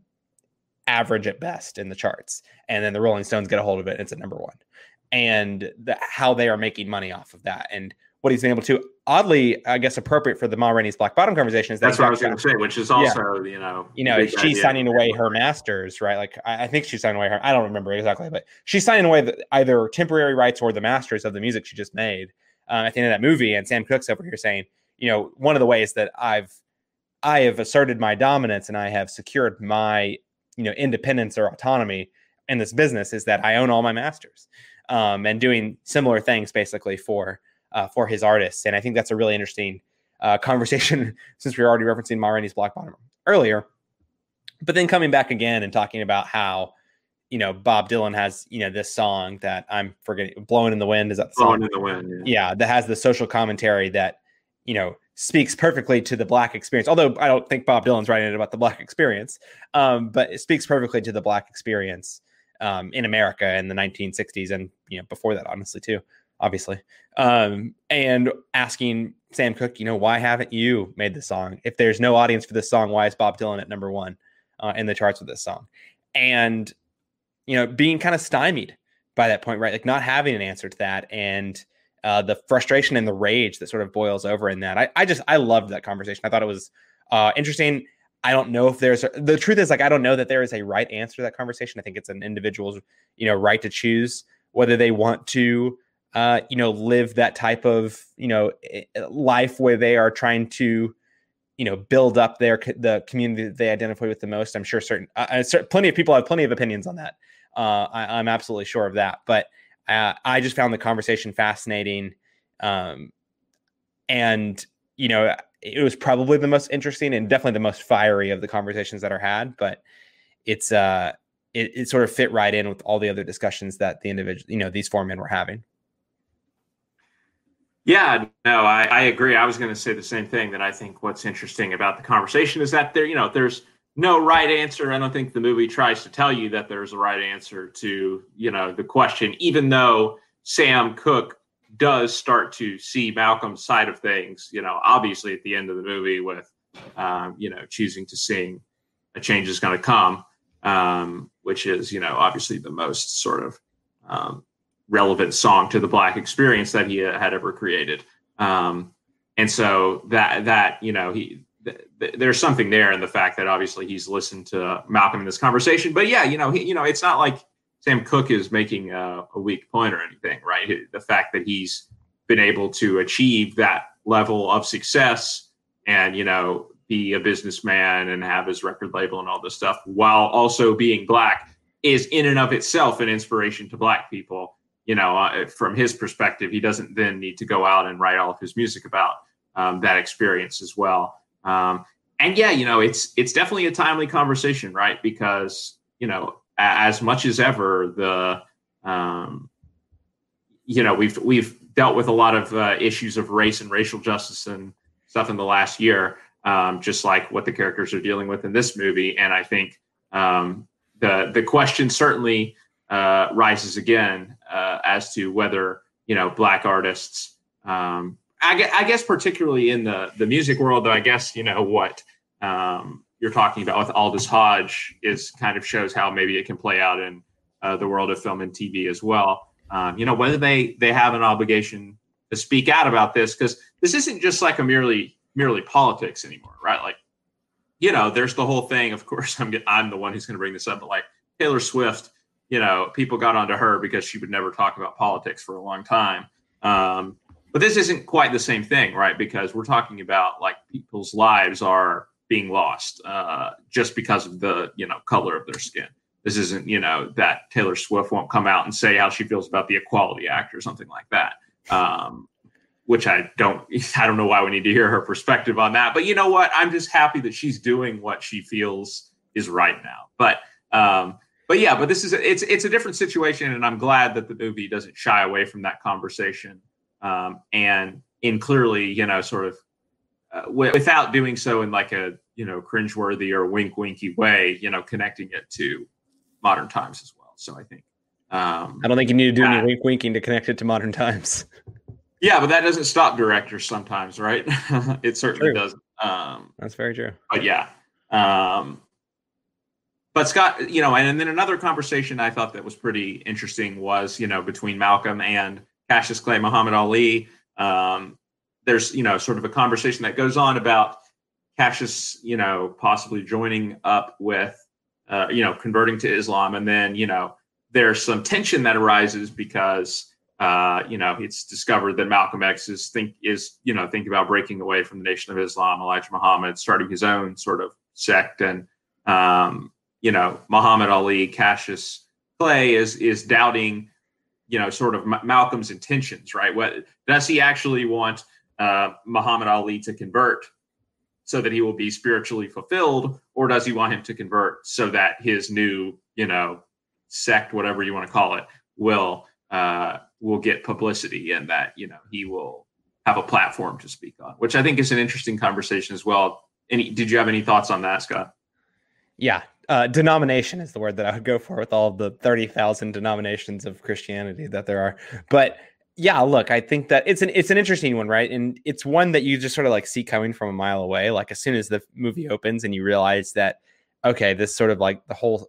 average at best in the charts. And then the Rolling Stones get a hold of it and it's at number one. And the, how they are making money off of that and what he's been able to. Oddly, I guess appropriate for the Ma Rainey's Black Bottom conversation is that that's what I was going to say, which is also yeah. you know you know she's idea. signing away her masters, right? Like I, I, think she's signing away her. I don't remember exactly, but she's signing away the, either temporary rights or the masters of the music she just made uh, at the end of that movie. And Sam Cooke's over here saying, you know, one of the ways that I've I have asserted my dominance and I have secured my you know independence or autonomy in this business is that I own all my masters, um, and doing similar things basically for uh, for his artists. And I think that's a really interesting uh, conversation since we were already referencing Ma Rainey's Black Bottom earlier. But then coming back again and talking about how you know Bob Dylan has you know this song that I'm forgetting, "Blowing in the Wind." Is that the song? Blowing in the Wind? Yeah. yeah, that has the social commentary that you know speaks perfectly to the black experience. Although I don't think Bob Dylan's writing it about the black experience, um, but it speaks perfectly to the black experience um, in America in the 1960s and you know before that, honestly too, obviously. Um, and asking Sam Cooke, you know, why haven't you made the song? If there's no audience for this song, why is Bob Dylan at number one uh, in the charts with this song? And you know, being kind of stymied by that point, right? Like not having an answer to that and uh, the frustration and the rage that sort of boils over in that. I, I just I loved that conversation. I thought it was uh, interesting. I don't know if there's the truth is like I don't know that there is a right answer to that conversation. I think it's an individual's you know right to choose whether they want to uh, you know live that type of you know life where they are trying to you know build up their the community that they identify with the most. I'm sure certain uh, plenty of people have plenty of opinions on that. Uh, I, I'm absolutely sure of that, but uh, I just found the conversation fascinating. Um, and, you know, it was probably the most interesting and definitely the most fiery of the conversations that are had, but it's, uh, it, it sort of fit right in with all the other discussions that the individual, you know, these four men were having. Yeah, no, I, I agree. I was going to say the same thing that I think what's interesting about the conversation is that there, you know, there's, no right answer. I don't think the movie tries to tell you that there's a right answer to, you know, the question, even though Sam Cooke does start to see Malcolm's side of things, you know, obviously at the end of the movie with, um, you know, choosing to sing A Change is Going to Come, um, which is, you know, obviously the most sort of um, relevant song to the Black experience that he had ever created. Um, and so that, that, you know, he, there's something there in the fact that obviously he's listened to Malcolm in this conversation. But yeah, you know, he, you know, it's not like Sam Cooke is making a, a weak point or anything, right? The fact that he's been able to achieve that level of success and you know be a businessman and have his record label and all this stuff while also being black is in and of itself an inspiration to black people you know uh, from his perspective he doesn't then need to go out and write all of his music about um, that experience as well um, and yeah, you know, it's it's definitely a timely conversation, right? Because you know, as much as ever, the um, you know we've we've dealt with a lot of uh, issues of race and racial justice and stuff in the last year, um, just like what the characters are dealing with in this movie. And I think um, the the question certainly uh, rises again uh, as to whether you know black artists. Um, I, I, guess particularly in the the music world, though. I guess you know what um, you're talking about with Aldis Hodge is kind of shows how maybe it can play out in uh, the world of film and TV as well. Um, you know whether they they have an obligation to speak out about this because this isn't just like a merely merely politics anymore, right? Like you know, there's the whole thing. Of course, I'm I'm the one who's going to bring this up, but like Taylor Swift, you know, people got onto her because she would never talk about politics for a long time. Um, but this isn't quite the same thing, right? Because we're talking about like people's lives are being lost uh, just because of the you know color of their skin. This isn't you know that Taylor Swift won't come out and say how she feels about the Equality Act or something like that. Um, which I don't I don't know why we need to hear her perspective on that. But you know what? I'm just happy that she's doing what she feels is right now. But um, but yeah, but this is it's it's a different situation, and I'm glad that the movie doesn't shy away from that conversation, um, and in clearly you know sort of uh, w- without doing so in like a you know cringeworthy or wink winky way, you know, connecting it to modern times as well. So I think um, I don't think you need to do any wink winking to connect it to modern times. Yeah, but that doesn't stop directors sometimes, right? it certainly true. doesn't. Um, That's very true. But yeah. Um, but Scott, you know, and, and then another conversation I thought that was pretty interesting was, you know, between Malcolm and Cassius Clay, Muhammad Ali. Um, there's, you know, sort of a conversation that goes on about Cassius, you know, possibly joining up with, uh, you know, converting to Islam. And then, you know, there's some tension that arises because uh, you know, it's discovered that Malcolm X is think is you know thinking about breaking away from the Nation of Islam. Elijah Muhammad starting his own sort of sect, and um, you know, Muhammad Ali, Cassius Clay is is doubting, you know, sort of M- Malcolm's intentions. Right? What does he actually want uh, Muhammad Ali to convert? So that he will be spiritually fulfilled, or does he want him to convert so that his new, you know, sect, whatever you want to call it, will uh, will get publicity and that you know he will have a platform to speak on, which I think is an interesting conversation as well. Any did you have any thoughts on that, Scott? Yeah, uh, denomination is the word that I would go for with all the thirty thousand denominations of Christianity that there are. But yeah, look, I think that it's an it's an interesting one, right? And it's one that you just sort of like see coming from a mile away. Like as soon as the movie opens and you realize that okay, this sort of like the whole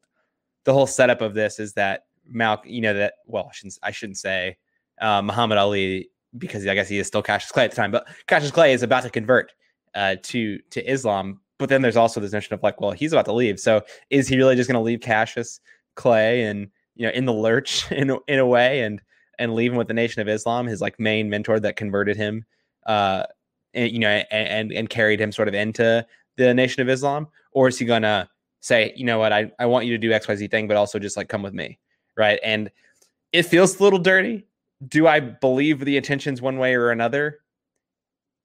the whole setup of this is that Mal, you know that well, I shouldn't I shouldn't say uh, Muhammad Ali because I guess he is still Cassius Clay at the time, but Cassius Clay is about to convert uh, to to Islam. But then there's also this notion of like, well, he's about to leave, so is he really just going to leave Cassius Clay and you know in the lurch in in a way and and leave him with the Nation of Islam, his like main mentor that converted him, uh, and, you know, and, and carried him sort of into the Nation of Islam, or is he gonna say, you know what, I I want you to do X Y Z thing, but also just like come with me? right? And it feels a little dirty. Do I believe the intentions one way or another?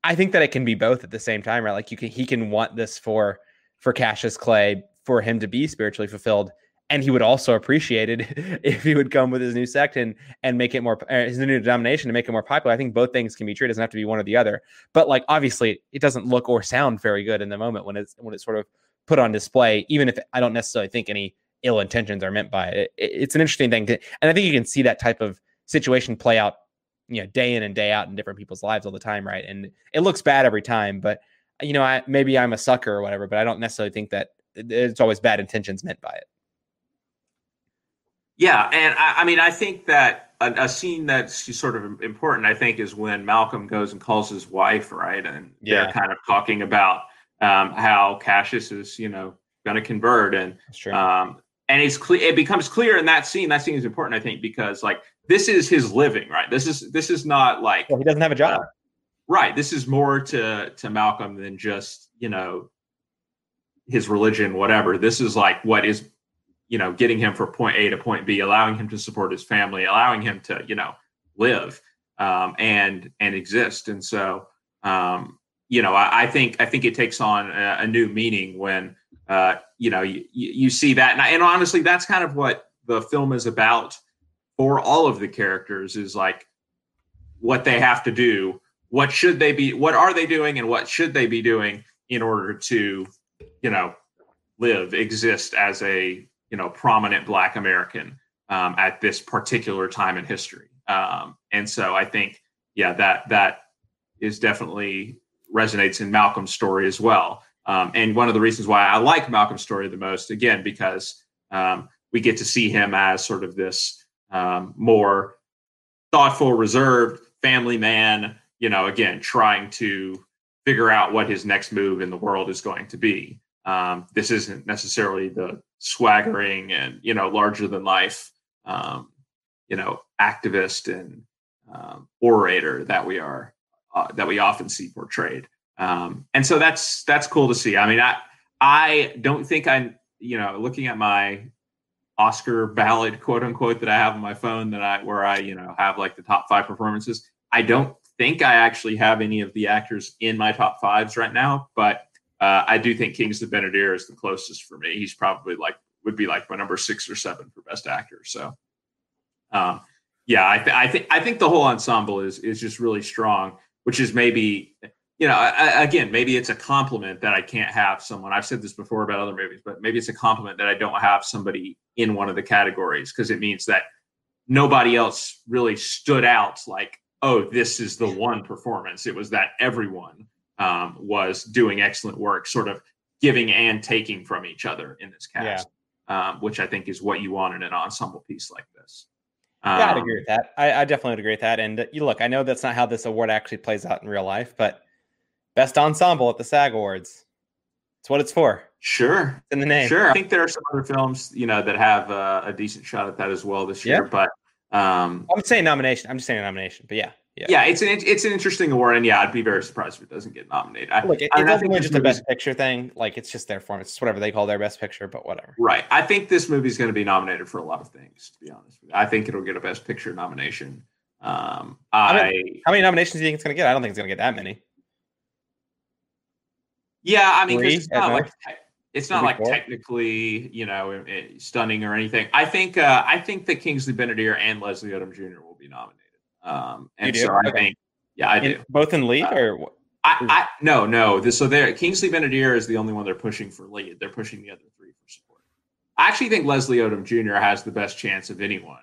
I think that it can be both at the same time, right? Like you can he can want this for for Cassius Clay for him to be spiritually fulfilled, and he would also appreciate it if he would come with his new sect and and make it more his new denomination to make it more popular. I think both things can be true. It doesn't have to be one or the other. But like obviously, it doesn't look or sound very good in the moment when it's when it's sort of put on display. Even if I don't necessarily think any ill intentions are meant by it. it. It's an interesting thing, to, and I think you can see that type of situation play out, you know, day in and day out in different people's lives all the time, right? And it looks bad every time, but you know, I, maybe I'm a sucker or whatever, but I don't necessarily think that it's always bad intentions meant by it. Yeah, and I, I mean, I think that a, a, scene that's sort of important, I think, is when Malcolm goes and calls his wife, right? And yeah. they're kind of talking about um, how Cassius is, you know, going to convert, and um, and it's clear it becomes clear in that scene that scene is important i think because like this is his living right? This is this is not like well, he doesn't have a job. Uh, right this is more to to malcolm than just you know his religion whatever. This is like what is you know getting him from point a to point b allowing him to support his family allowing him to you know live um, and and exist. And so um, you know I, I, think i think it takes on a, a new meaning when uh, you know, you, you see that. And, I, and honestly, that's kind of what the film is about for all of the characters is like what they have to do. What should they be? What are they doing? And what should they be doing in order to, you know, live, exist as a, you know, prominent Black American um, at this particular time in history. Um, and so I think, yeah, that that is definitely resonates in Malcolm's story as well. Um, and one of the reasons why I like Malcolm's story the most, again, because um, we get to see him as sort of this um, more thoughtful, reserved family man, you know, again, trying to figure out what his next move in the world is going to be. Um, this isn't necessarily the swaggering and, you know, larger than life, um, you know, activist and um, orator that we are, uh, that we often see portrayed. Um, and so that's that's cool to see. I mean, I I don't think I'm you know looking at my Oscar ballot quote unquote that I have on my phone that I where I you know have like the top five performances. I don't think I actually have any of the actors in my top fives right now, but uh, I do think Kingsley Ben-Adir is the closest for me. He's probably like would be like my number six or seven for best actor. So, um, yeah, I, th- I think I think the whole ensemble is is just really strong, which is maybe you know, I, again, maybe it's a compliment that I can't have someone. I've said this before about other movies, but maybe it's a compliment that I don't have somebody in one of the categories because it means that nobody else really stood out like, oh, this is the one performance. It was that everyone um, was doing excellent work, sort of giving and taking from each other in this cast, yeah. um, which I think is what you want in an ensemble piece like this. Um, yeah, I'd agree with that. I, I, definitely would agree with that. And uh, you look, I know that's not how this award actually plays out in real life, but Best ensemble at the SAG Awards. It's what it's for. Sure. It's in the name. Sure. I think there are some other films, you know, that have uh, a decent shot at that as well this year. Yeah. But um, I'm saying nomination. I'm just saying nomination. But yeah. Yeah. yeah, it's an it's an interesting award, and yeah, I'd be very surprised if it doesn't get nominated. I, Look, it, it doesn't just a best picture thing. Like it's just their form. It's whatever they call their best picture, but whatever. Right. I think this movie is going to be nominated for a lot of things. To be honest, I think it'll get a best picture nomination. Um, I, I mean, how many nominations do you think it's going to get? I don't think it's going to get that many. Yeah, I mean, it's not like it's not like technically, you know, stunning or anything. I think uh, I think that Kingsley Ben-Adir and Leslie Odom Jr. will be nominated. Um, and so I think, yeah, I do. both in lead uh, or? I, I no no. This, so there, Kingsley Ben-Adir is the only one they're pushing for lead. They're pushing the other three for support. I actually think Leslie Odom Jr. has the best chance of anyone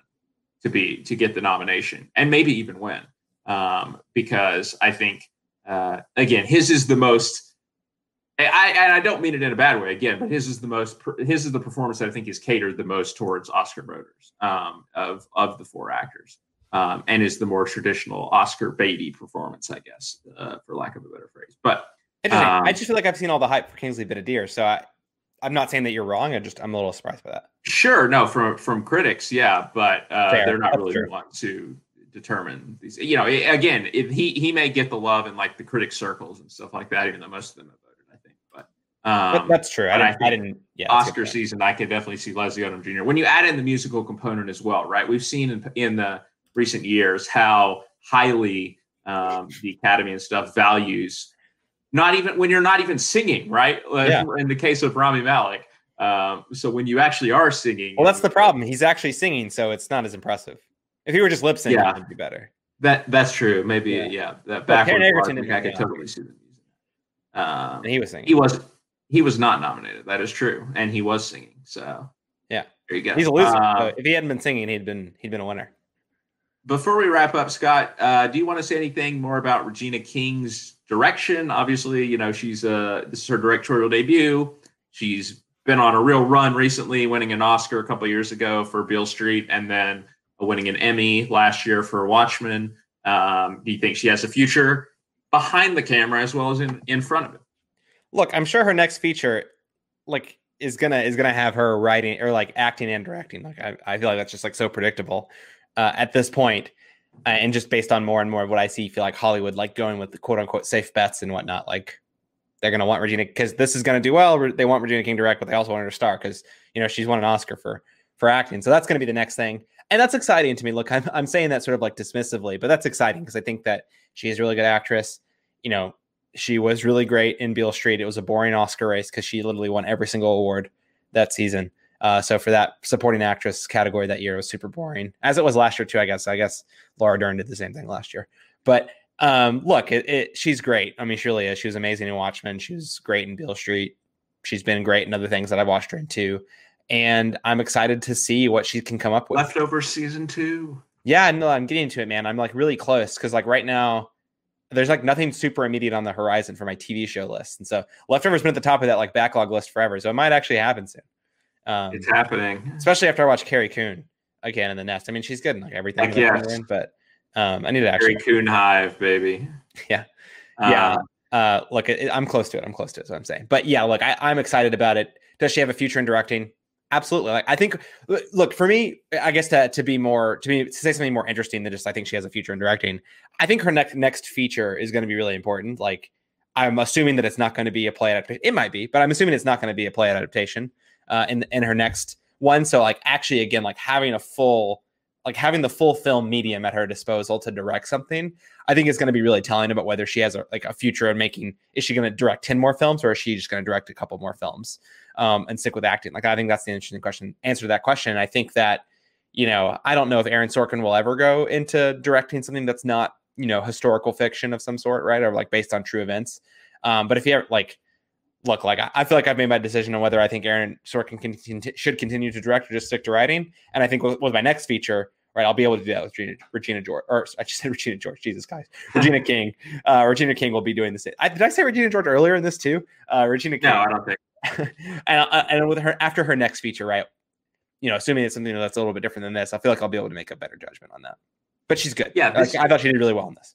to be to get the nomination and maybe even win. Um, because I think uh, again, his is the most I, and I don't mean it in a bad way again, but his is the most his is the performance that I think is catered the most towards Oscar voters um, of of the four actors, um, and is the more traditional Oscar baity performance, I guess, uh, for lack of a better phrase. But um, I just feel like I've seen all the hype for Kingsley Ben-Adir, so I, I'm not saying that you're wrong. I just I'm a little surprised by that. Sure, no, from from critics, yeah, but uh, they're not That's really true. the one to determine these. You know, again, if he he may get the love in like the critic circles and stuff like that, even though most of them have voted, I think. But, um, that's true. I didn't, I, I didn't, yeah. Oscar season, I could definitely see Leslie Odom Jr. When you add in the musical component as well, right? We've seen in, in the recent years how highly um, the Academy and stuff values not even when you're not even singing, right? Yeah. In the case of Rami Malek. Um, so when you actually are singing, well, that's the problem. He's actually singing, so it's not as impressive. If he were just lip singing, yeah. it'd be better. That that's true. Maybe yeah. yeah that backward part, I could totally see the music. Um, and he was singing. He was he was not nominated. That is true, and he was singing. So yeah, there you go. He's a loser. Uh, if he hadn't been singing, he'd been he'd been a winner. Before we wrap up, Scott, uh, do you want to say anything more about Regina King's direction? Obviously, you know she's uh this is her directorial debut. She's been on a real run recently, winning an Oscar a couple years ago for Beale Street, and then winning an Emmy last year for Watchmen. Um, do you think she has a future behind the camera as well as in in front of it? look, I'm sure her next feature, like, is gonna is gonna have her writing or like acting and directing. Like, I, I feel like that's just like so predictable uh, at this point. Uh, and just based on more and more of what I see, feel like Hollywood like going with the quote unquote safe bets and whatnot. Like, they're gonna want Regina because this is gonna do well. They want Regina King direct, but they also want her to star because you know she's won an Oscar for for acting. So that's gonna be the next thing, and that's exciting to me. Look, I'm I'm saying that sort of like dismissively, but that's exciting because I think that she is a really good actress. You know, she was really great in Beale Street. It was a boring Oscar race because she literally won every single award that season. Uh, so for that supporting actress category that year, it was super boring, as it was last year too. I guess. I guess Laura Dern did the same thing last year. But um, look, it, it, she's great. I mean, she really is. She was amazing in Watchmen. She was great in Beale Street. She's been great in other things that I've watched her in too. And I'm excited to see what she can come up with. Leftover season two. Yeah, no, I'm getting to it, man. I'm like really close because like right now, there's like nothing super immediate on the horizon for my TV show list, and so Leftovers been at the top of that like backlog list forever, so it might actually happen soon. Um, it's happening, especially after I watch Carrie Coon again in the nest. I mean, she's good in like everything, yes. in, but um, I need to actually Carrie Coon Hive, baby. Yeah, yeah. Uh, uh, look, it, I'm close to it. I'm close to it. So I'm saying, but yeah, look, I, I'm excited about it. Does she have a future in directing? Absolutely. Like I think look, for me, I guess to to be more to be to say something more interesting than just I think she has a future in directing. I think her next next feature is going to be really important. Like I'm assuming that it's not going to be a play adaptation. It might be, but I'm assuming it's not going to be a play adaptation uh, in in her next one. So like actually again like having a full like having the full film medium at her disposal to direct something, I think is going to be really telling about whether she has a, like a future in making. Is she going to direct ten more films, or is she just going to direct a couple more films? um, and stick with acting? Like, I think that's the interesting question. Answer to that question. I think that, you know, I don't know if Aaron Sorkin will ever go into directing something that's not, you know, historical fiction of some sort, right? Or like based on true events. Um, but if you ever, like, look, like, I, feel like I've made my decision on whether I think Aaron Sorkin can, should continue to direct or just stick to writing. And I think with, with my next feature, right? I'll be able to do that with Regina, Regina George, or I just said Regina George. Jesus, guys, Regina King. Uh, Regina King will be doing this. I, did I say Regina George earlier in this too? Uh, Regina King. No, I don't think. and uh, and with her after her next feature, right? You know, assuming it's something that's a little bit different than this, I feel like I'll be able to make a better judgment on that. But she's good. Yeah, like, I thought she did really well in this.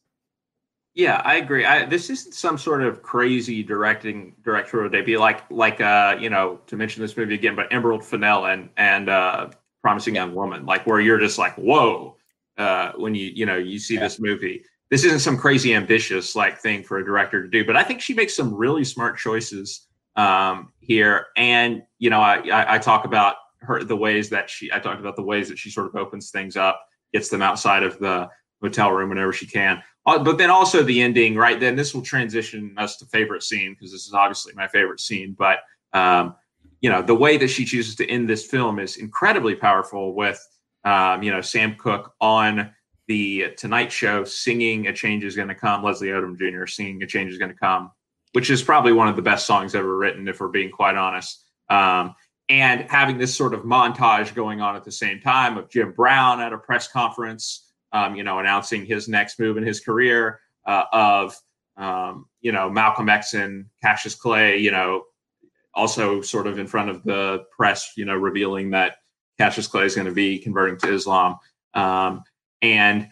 Yeah, I agree. I, this isn't some sort of crazy directing directorial debut, like like uh, you know, to mention this movie again, but Emerald Fennell and and uh, Promising Young Woman, like where you're just like, whoa, uh, when you you know you see yeah. this movie. This isn't some crazy ambitious like thing for a director to do, but I think she makes some really smart choices um, here. And you know, I, I, I talk about her the ways that she I talked about the ways that she sort of opens things up, gets them outside of the hotel room whenever she can. Uh, but then also the ending, right? Then this will transition us to favorite scene because this is obviously my favorite scene. But um, you know, the way that she chooses to end this film is incredibly powerful. With um, you know Sam Cooke on the Tonight Show singing "A Change Is Going to Come," Leslie Odom Jr. singing "A Change Is Going to Come," which is probably one of the best songs ever written, if we're being quite honest. Um, and having this sort of montage going on at the same time of Jim Brown at a press conference, um, you know, announcing his next move in his career, uh, of um, you know Malcolm X and Cassius Clay, you know, also sort of in front of the press, you know, revealing that Cassius Clay is going to be converting to Islam, um, and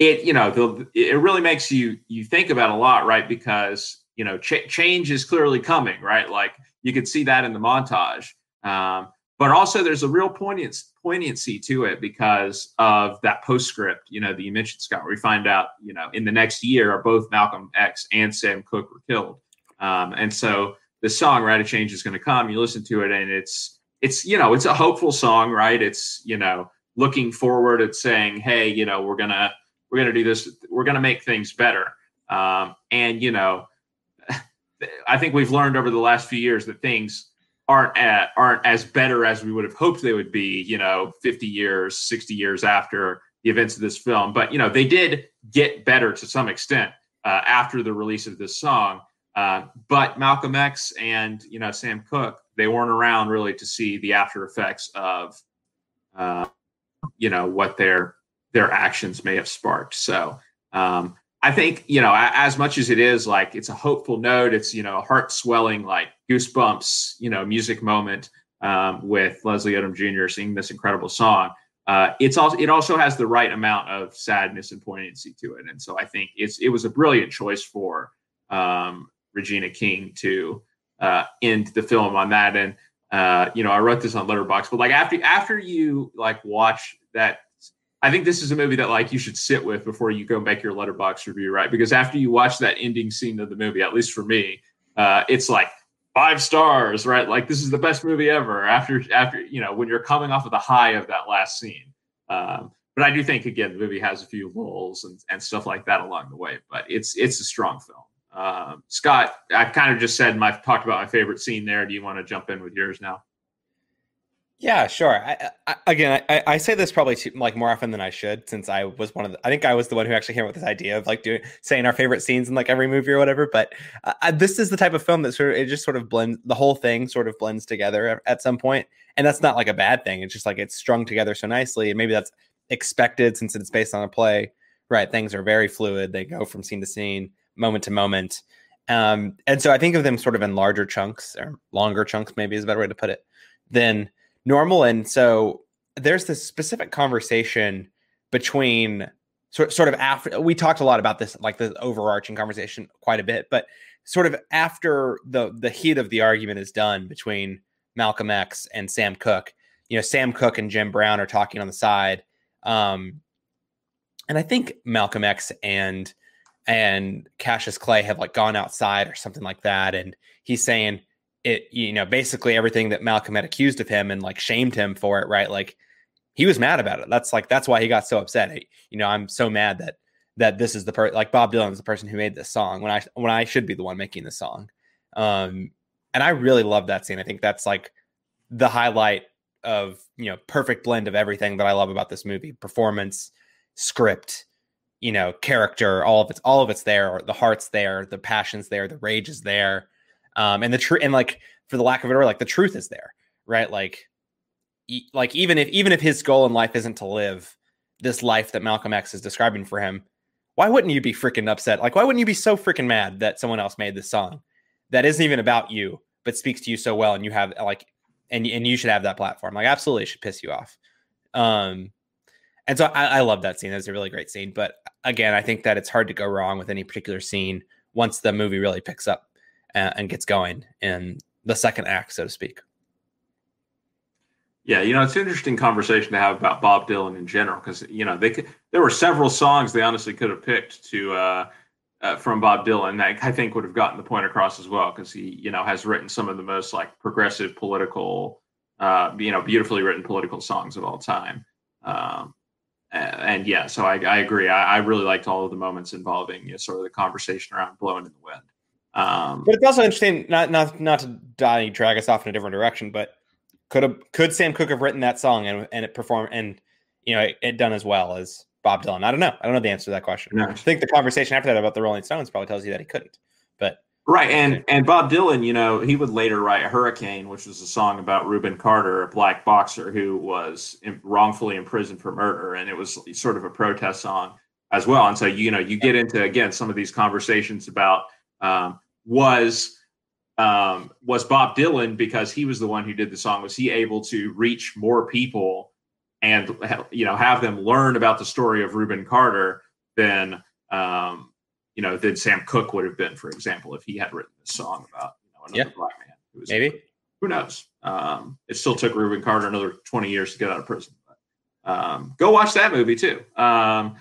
it, you know, it really makes you you think about a lot, right? Because you know, ch- change is clearly coming, right? Like you could see that in the montage. Um, but also there's a real poignancy, poignancy to it because of that postscript, you know, that you mentioned, Scott, where we find out, you know, in the next year, are both Malcolm X and Sam Cooke were killed. Um, and so the song, right, of change is going to come. You listen to it and it's, it's, you know, it's a hopeful song, right? It's, you know, looking forward at saying, Hey, you know, we're to, we're to do this. We're to make things better. Um, and, you know, I think we've learned over the last few years that things aren't at, aren't as better as we would have hoped they would be. You know, 50 years, 60 years after the events of this film, but you know they did get better to some extent uh, after the release of this song. Uh, but Malcolm X and you know Sam Cooke, they weren't around really to see the after effects of uh, you know what their their actions may have sparked. So um, I think, you know, as much as it is like it's a hopeful note, it's, you know, a heart swelling, like goosebumps, you know, music moment um, with Leslie Odom Jr. singing this incredible song. Uh, it's also it also has the right amount of sadness and poignancy to it, and so I think it's it was a brilliant choice for um, Regina King to uh, end the film on that. And uh, you know, I wrote this on Letterboxd, but like after after you like watch that I think this is a movie that like you should sit with before you go make your Letterboxd review, right? Because after you watch that ending scene of the movie, at least for me, uh, it's like five stars, right? Like this is the best movie ever. After after you know when you're coming off of the high of that last scene. Um, but I do think again the movie has a few lulls and, and stuff like that along the way. But it's it's a strong film. Um, Scott, I kind of just said my talked about my favorite scene there. Do you want to jump in with yours now? Yeah, sure. I, I, again, I, I, say this probably too, like more often than I should, since I was one of the. I think I was the one who actually came up with this idea of like doing saying our favorite scenes in like every movie or whatever. But uh, this is the type of film that sort of it just sort of blends the whole thing sort of blends together at, some point, and that's not like a bad thing. It's just like it's strung together so nicely, and maybe that's expected since it's based on a play. Right, things are very fluid. They go from scene to scene, moment to moment. Um, and so I think of them sort of in larger chunks or longer chunks, maybe is a better way to put it, than normal. And so there's this specific conversation between sort sort of after we talked a lot about this, like the overarching conversation quite a bit, but sort of after the the heat of the argument is done between Malcolm X and Sam Cooke, you know, Sam Cooke and Jim Brown are talking on the side. Um, and I think Malcolm X and and Cassius Clay have like gone outside or something like that. And he's saying it, you know, basically everything that Malcolm had accused of him and like shamed him for it, right? Like he was mad about it. That's like that's why he got so upset. You know, I'm so mad that that this is the person like Bob Dylan is the person who made this song when I when I should be the one making the song. Um, and I really love that scene. I think that's like the highlight of you know perfect blend of everything that I love about this movie: performance, script, you know, character. All of it's all of it's there. The heart's there. The passion's there. The rage is there. Um, and the truth and like for the lack of it, or like the truth is there, right? Like like even if even if his goal in life isn't to live this life that Malcolm X is describing for him, why wouldn't you be freaking upset? Like, why wouldn't you be so freaking mad that someone else made this song that isn't even about you, but speaks to you so well, and you have like, and and you should have that platform. Like, absolutely, it should piss you off. Um, and so I, I love that scene. That's a really great scene. But again, I think that it's hard to go wrong with any particular scene once the movie really picks up and, and gets going in the second act, so to speak. Yeah, you know, it's an interesting conversation to have about Bob Dylan in general because you know they could, there were several songs they honestly could have picked to uh, uh, from Bob Dylan that I think would have gotten the point across as well because he you know has written some of the most like progressive political, uh, you know, beautifully written political songs of all time. Um, and, and, yeah, so I, I agree. I, I, really liked all of the moments involving you know, sort of the conversation around blowing in the wind. Um, but it's also interesting, not not not to die, drag us off in a different direction, but could have could Sam Cooke have written that song and and it performed and you know it, it, done as well as Bob Dylan? I don't know. I don't know the answer to that question. No. I think the conversation after that about the Rolling Stones probably tells you that he couldn't. But right, and and Bob Dylan, you know, he would later write "Hurricane," which was a song about Rubin Carter, a black boxer who was wrongfully imprisoned for murder, and it was sort of a protest song as well. And so you know, you get into again some of these conversations about um, was um, was Bob Dylan because he was the one who did the song. Was he able to reach more people and you know have them learn about the story of Rubin Carter than um, you know than Sam Cooke would have been, for example, if he had written this song about you know another yeah. black man. Who was Maybe who knows? Um, it still took Rubin Carter another twenty years to get out of prison. But, um, go watch that movie too. Um,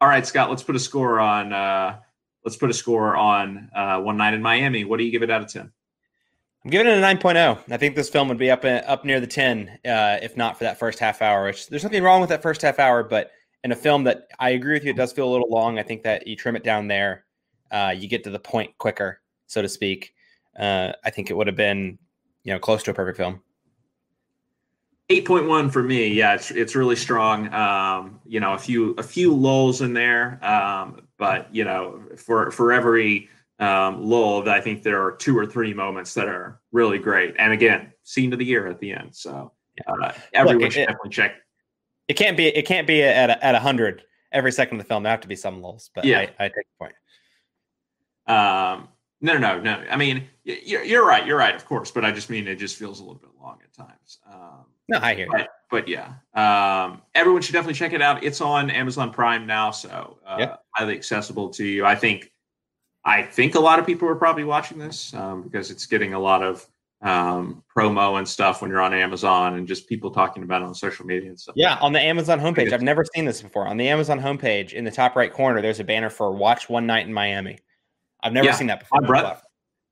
all right, Scott, let's put a score on. Uh, let's put a score on uh, One Night in Miami. What do you give it out of 10? I'm giving it a 9.0. I think this film would be up uh, up near the 10 uh, if not for that first half hour. Which, there's nothing wrong with that first half hour, but in a film that I agree with you, it does feel a little long. I think that you trim it down there, uh, you get to the point quicker, so to speak. Uh, I think it would have been, you know, close to a perfect film. 8.1 for me. Yeah, it's it's really strong. Um, you know, a few a few lulls in there, um, but you know, for for every um, lull, I think there are two or three moments that are really great. And again, scene of the year at the end. So uh, everyone Look, should it, definitely check. It can't be it can't be at a, at a hundred every second of the film. There have to be some lulls, but yeah, I, I take the point. Um, no, no, no. I mean, you're, you're right. You're right, of course. But I just mean it just feels a little bit long at times. Um, no, I hear but, you. But yeah, um, everyone should definitely check it out. It's on Amazon Prime now, so uh, highly accessible to you. I think, I think a lot of people are probably watching this um, because it's getting a lot of um, promo and stuff when you're on Amazon and just people talking about it on social media and stuff. Yeah, on the Amazon homepage. I've never seen this before. On the Amazon homepage, in the top right corner, there's a banner for "Watch One Night in Miami." I've never yeah, seen that before. My brother,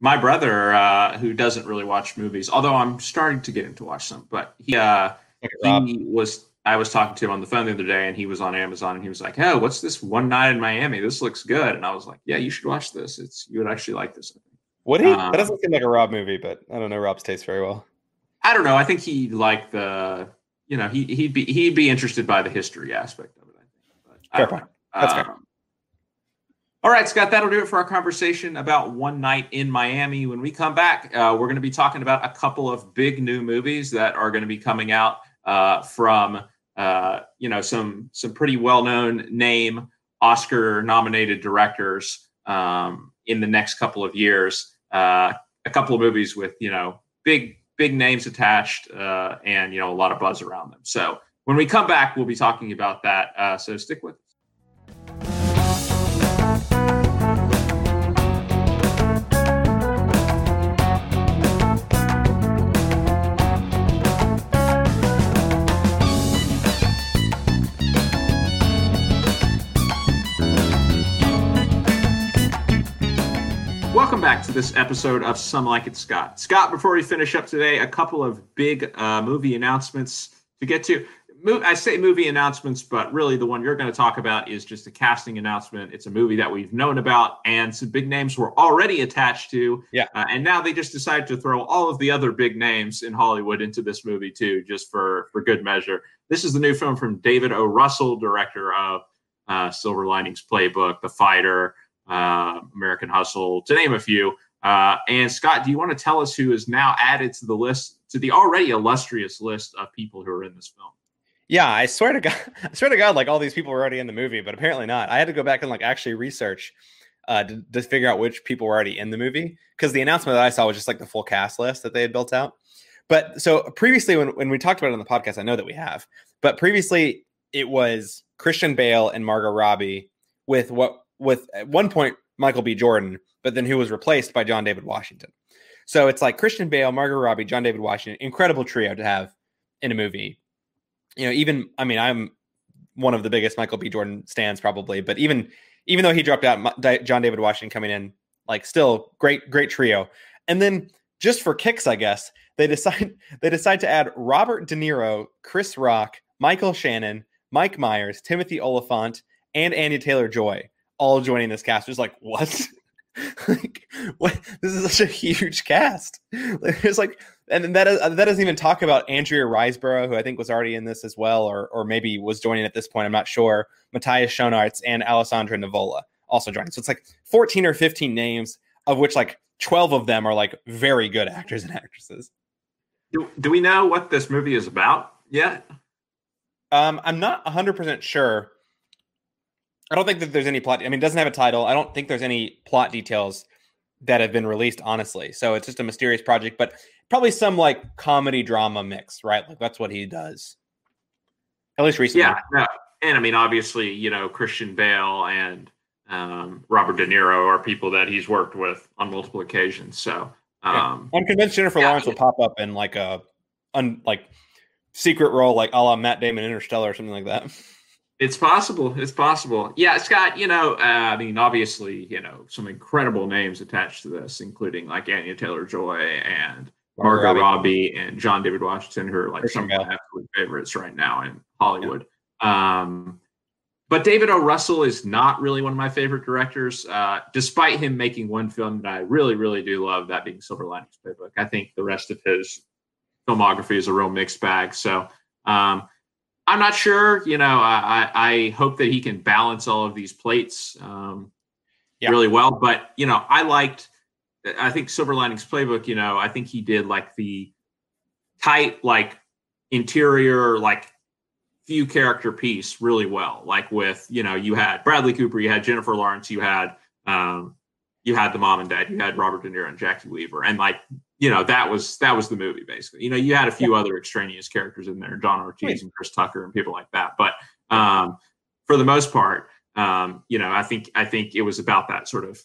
my brother uh, who doesn't really watch movies, although I'm starting to get into watch some, but he uh, he was I was talking to him on the phone the other day, and he was on Amazon, and he was like, "Oh, what's this One Night in Miami? This looks good." And I was like, "Yeah, you should watch this. It's you would actually like this." Would he? Um, that doesn't seem like a Rob movie, but I don't know Rob's taste very well. I don't know. I think he like the you know he he'd be he'd be interested by the history aspect of it. I think. But fair point. That's um, fair. All right, Scott, that'll do it for our conversation about One Night in Miami. When we come back, uh, we're going to be talking about a couple of big new movies that are going to be coming out uh, from uh, you know some some pretty well known name Oscar nominated directors um, in the next couple of years. Uh, a couple of movies with you know big big names attached uh, and you know a lot of buzz around them. So when we come back, we'll be talking about that. Uh, so stick with us. Back to this episode of Some Like It Scott. Scott, before we finish up today, a couple of big uh, movie announcements to get to. I say movie announcements, but really the one you're going to talk about is just a casting announcement. It's a movie that we've known about, and some big names were already attached to. Yeah. Uh, and now they just decided to throw all of the other big names in Hollywood into this movie too, just for for good measure. This is the new film from David O. Russell, director of uh, Silver Linings Playbook, The Fighter uh, American Hustle, to name a few. Uh, and Scott, do you want to tell us who is now added to the list, to the already illustrious list of people who are in this film? Yeah, I swear to God, I swear to God, like all these people were already in the movie, but apparently not. I had to go back and like actually research uh, to, to figure out which people were already in the movie because the announcement that I saw was just like the full cast list that they had built out. But so previously, when, when we talked about it on the podcast, I know that we have, but previously it was Christian Bale and Margot Robbie with what with at one point Michael B. Jordan, but then who was replaced by John David Washington. So it's like Christian Bale, Margot Robbie, John David Washington, incredible trio to have in a movie. You know, even I mean, I'm one of the biggest Michael B. Jordan stands probably, but even even though he dropped out, John David Washington coming in, like still great, great trio. And then just for kicks, I guess they decide they decide to add Robert De Niro, Chris Rock, Michael Shannon, Mike Myers, Timothy Olyphant, and Anya Taylor Joy all joining this cast. Just like what? like what? This is such a huge cast. It's like, and that is, that doesn't even talk about Andrea Riseborough, who I think was already in this as well, or or maybe was joining at this point. I'm not sure. Matthias Schoenaerts and Alessandra Nivola also joining. So it's like 14 or 15 names, of which like 12 of them are like very good actors and actresses. Do, do we know what this movie is about yet? Um, I'm not 100% sure. I don't think that there's any plot. I mean, it doesn't have a title. I don't think there's any plot details that have been released, honestly. So it's just a mysterious project, but probably some like comedy drama mix, right? Like that's what he does. At least recently. Yeah. No. And I mean, obviously, you know, Christian Bale and um, Robert De Niro are people that he's worked with on multiple occasions. So um, yeah. I'm convinced Jennifer yeah, Lawrence will pop up in like a un, like secret role, like a la Matt Damon Interstellar or something like that. It's possible. It's possible. Yeah, Scott. You know, uh, I mean, obviously, you know, some incredible names attached to this, including like Anya Taylor Joy and Margot Robbie. Robbie. and John David Washington, who are like some of my absolute favorites right now in Hollywood. Yeah. Um, but David O. Russell is not really one of my favorite directors, uh, despite him making one film that I really, really do love, that being Silver Linings Playbook. I think the rest of his filmography is a real mixed bag. So. Um, I'm not sure. You know, I, I hope that he can balance all of these plates um, yeah. really well. But you know, I liked. I think Silver Linings Playbook. You know, I think he did like the tight, like interior, like few character piece really well. Like with you know, you had Bradley Cooper, you had Jennifer Lawrence, you had um, you had the mom and dad, you had Robert De Niro and Jacki Weaver, and like you know that was that was the movie basically. You know, you had a few other extraneous characters in there, John Ortiz right. and Chris Tucker and people like that. But um, for the most part, um, you know, I think I think it was about that sort of.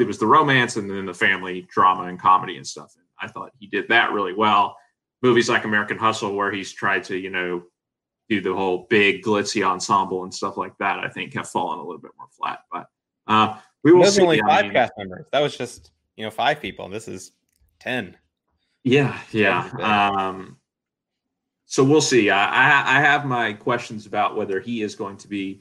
It was the romance and then the family drama and comedy and stuff. And I thought he did that really well. Movies like American Hustle, where he's tried to you know do the whole big glitzy ensemble and stuff like that, I think have fallen a little bit more flat. But uh, we will see. Only five I mean, cast members. That was just you know five people. This is 10. Yeah, yeah. Um, so we'll see. I, I have my questions about whether he is going to be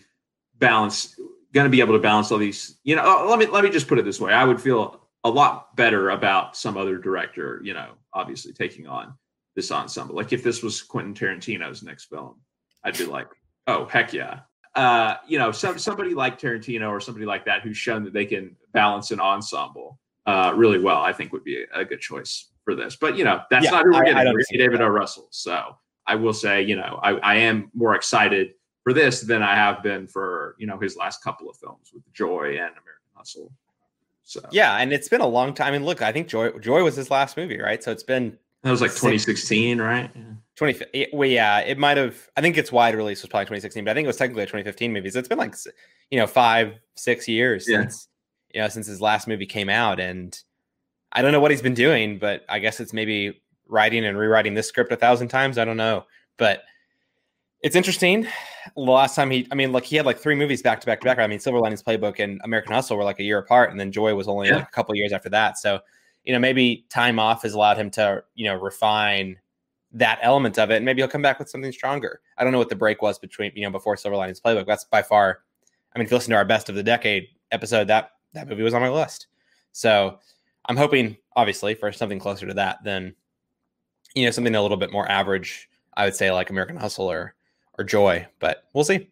balanced, going to be able to balance all these. You know, oh, let me let me just put it this way: I would feel a lot better about some other director. You know, obviously taking on this ensemble. Like if this was Quentin Tarantino's next film, I'd be like, oh heck yeah. Uh, you know, some somebody like Tarantino or somebody like that who's shown that they can balance an ensemble uh, really well, I think would be a, good choice for this. But you know, that's yeah, not who we're getting. We're David O. Russell. So I will say, you know, I, I am more excited for this than I have been for you know his last couple of films with Joy and American Hustle. So yeah, and it's been a long time. I mean, look, I think Joy Joy was his last movie, right? So it's been that was like 2016, right? Yeah. 20. Well, yeah, it might have. I think its wide release was probably 2016, but I think it was technically a 2015 movie. So it's been like you know five, six years yeah. since you know since his last movie came out, and I don't know what he's been doing, but I guess it's maybe writing and rewriting this script a thousand times. I don't know, but it's interesting. The last time he, I mean, like he had like three movies back to back to back. I mean, Silver Linings Playbook and American Hustle were like a year apart, and then Joy was only yeah. like a couple years after that. So, you know, maybe time off has allowed him to, you know, refine that element of it, and maybe he'll come back with something stronger. I don't know what the break was between, you know, before Silver Linings Playbook. That's by far, I mean, if you listen to our best of the decade episode, that that movie was on my list. So, I'm hoping, obviously, for something closer to that than, you know, something a little bit more average. I would say like American Hustle or or joy, but we'll see.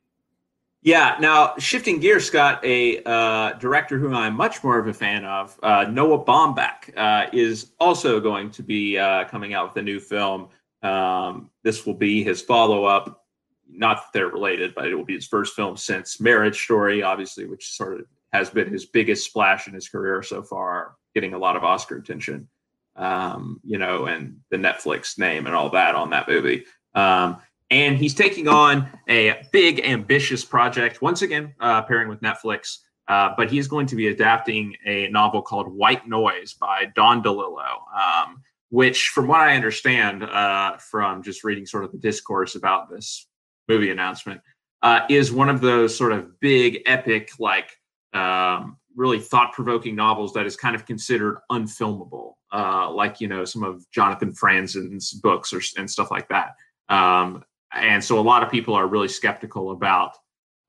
Yeah. Now, shifting gears, Scott, a uh, director whom I'm much more of a fan of, uh, Noah Baumbach, uh, is also going to be uh, coming out with a new film. Um, this will be his follow up. Not that they're related, but it will be his first film since Marriage Story, obviously, which sort of has been his biggest splash in his career so far, getting a lot of Oscar attention, um, you know, and the Netflix name and all that on that movie. Um, and he's taking on a big, ambitious project, once again, uh, pairing with Netflix. Uh, but he's going to be adapting a novel called White Noise by Don DeLillo, um, which, from what I understand uh, from just reading sort of the discourse about this movie announcement, uh, is one of those sort of big, epic, like um, really thought provoking novels that is kind of considered unfilmable, uh, like, you know, some of Jonathan Franzen's books or, and stuff like that. Um, and so a lot of people are really skeptical about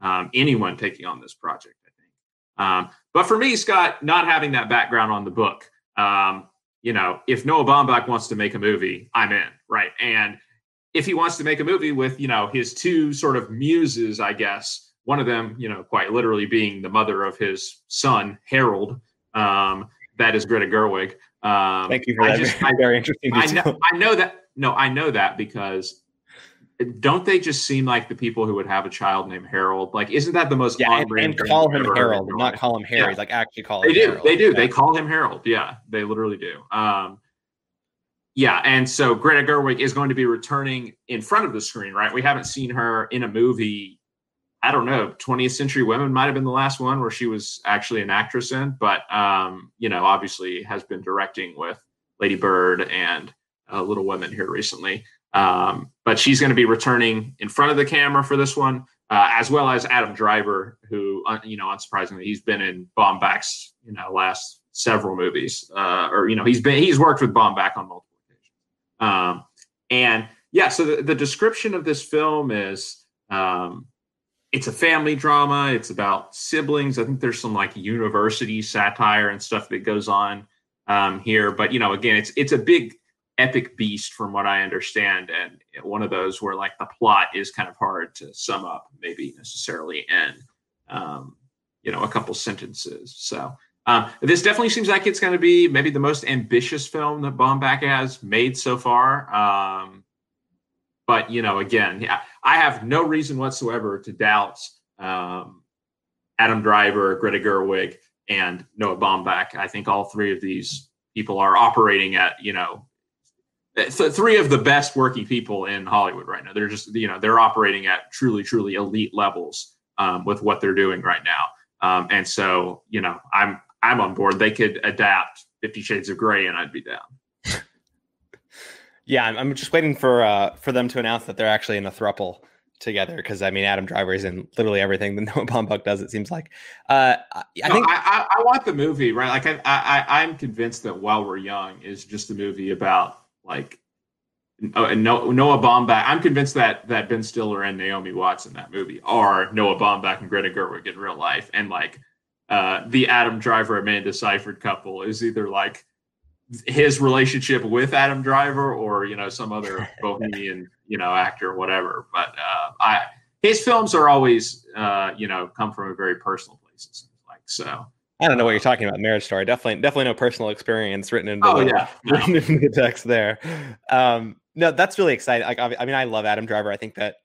um, anyone taking on this project. I think, um, but for me, Scott, not having that background on the book, um, you know, if Noah Baumbach wants to make a movie, I'm in, right? And if he wants to make a movie with, you know, his two sort of muses, I guess, one of them, you know, quite literally being the mother of his son, Harold, um, that is Greta Gerwig. Um, Thank you for I that. Just, very interesting. I know, I know that. No, I know that because don't they just seem like the people who would have a child named Harold? Like, isn't that the most yeah? And, and call him Harold, not call him Harry. Yeah. Like, actually call they him. Do. Harold. They do. Yeah. They call him Harold. Yeah, they literally do. Um, yeah, and so Greta Gerwig is going to be returning in front of the screen, right? We haven't seen her in a movie. I don't know. 20th Century Women might have been the last one where she was actually an actress in, but um, you know, obviously has been directing with Lady Bird and uh, Little Women here recently. Um, but she's going to be returning in front of the camera for this one, uh, as well as Adam Driver, who, uh, you know, unsurprisingly, he's been in Baumbach's, you know, last several movies, uh, or you know, he's been he's worked with Baumbach on multiple occasions. Um, and yeah, so the, the description of this film is um, it's a family drama. It's about siblings. I think there's some like university satire and stuff that goes on um, here. But you know, again, it's it's a big epic beast from what I understand, and one of those where like the plot is kind of hard to sum up, maybe necessarily in um, you know a couple sentences. So um, this definitely seems like it's going to be maybe the most ambitious film that Baumbach has made so far. Um, but you know, again, yeah, I have no reason whatsoever to doubt um, Adam Driver, Greta Gerwig, and Noah Baumbach. I think all three of these people are operating at you know th- three of the best working people in Hollywood right now. They're just you know they're operating at truly truly elite levels um, with what they're doing right now. Um, and so you know I'm I'm on board. They could adapt Fifty Shades of Grey, and I'd be down. Yeah, I'm, I'm just waiting for uh, for them to announce that they're actually in a thruple together because I mean Adam Driver is in literally everything that Noah Baumbach does. It seems like. Uh, I no, think I, I, want the movie right. Like I, I I'm convinced that While We're Young is just a movie about like uh, Noah Baumbach. I'm convinced that that Ben Stiller and Naomi Watts in that movie are Noah Baumbach and Greta Gerwig in real life, and like uh, the Adam Driver Amanda Seyfried couple is either like his relationship with Adam Driver or you know some other bohemian you know actor or whatever. But uh, I his films are always uh, you know come from a very personal place. Like so. I don't know what you're talking about. Marriage Story, definitely, definitely no personal experience written into, oh, the, yeah. written the text there. Um, no, that's really exciting. Like, I mean, I love Adam Driver. I think that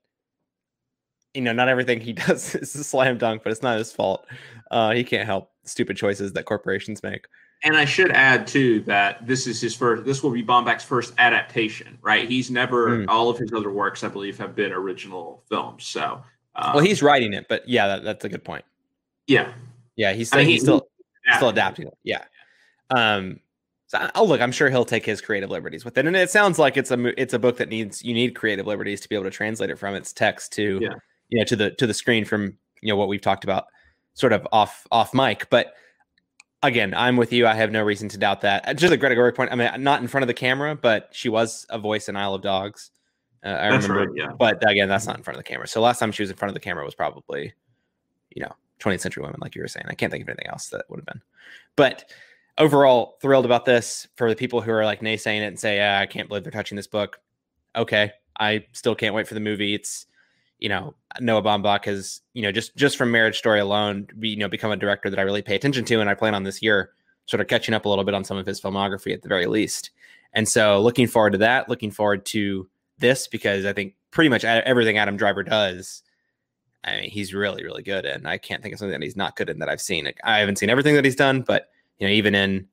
you know, not everything he does is a slam dunk, but it's not his fault. Uh, he can't help stupid choices that corporations make. And I should add too that this is his first. This will be Baumbach's first adaptation, right? He's never mm. all of his other works, I believe, have been original films. So, um, well, he's writing it, but yeah, that, that's a good point. Yeah, yeah, he's still, I mean, he's still he, still adapting it. Yeah. Um. So, oh, look, I'm sure he'll take his creative liberties with it, and it sounds like it's a it's a book that needs you need creative liberties to be able to translate it from its text to yeah. you know to the to the screen from you know what we've talked about sort of off off mic, but again, I'm with you. I have no reason to doubt that. Just a Greta Gerwig point. I mean, not in front of the camera, but she was a voice in Isle of Dogs. Uh, I that's remember, right, yeah. But again, that's not in front of the camera. So last time she was in front of the camera was probably, you know, 20th Century Women, like you were saying. I can't think of anything else that would have been. But overall, thrilled about this. For the people who are like naysaying it and say, "Yeah, I can't believe they're touching this book." Okay, I still can't wait for the movie. It's you know Noah Baumbach has you know just just from Marriage Story alone, you know, become a director that I really pay attention to, and I plan on this year sort of catching up a little bit on some of his filmography at the very least. And so, looking forward to that. Looking forward to this because I think pretty much everything Adam Driver does. I mean, he's really, really good, and I can't think of something that he's not good in that I've seen. I haven't seen everything that he's done, but you know, even in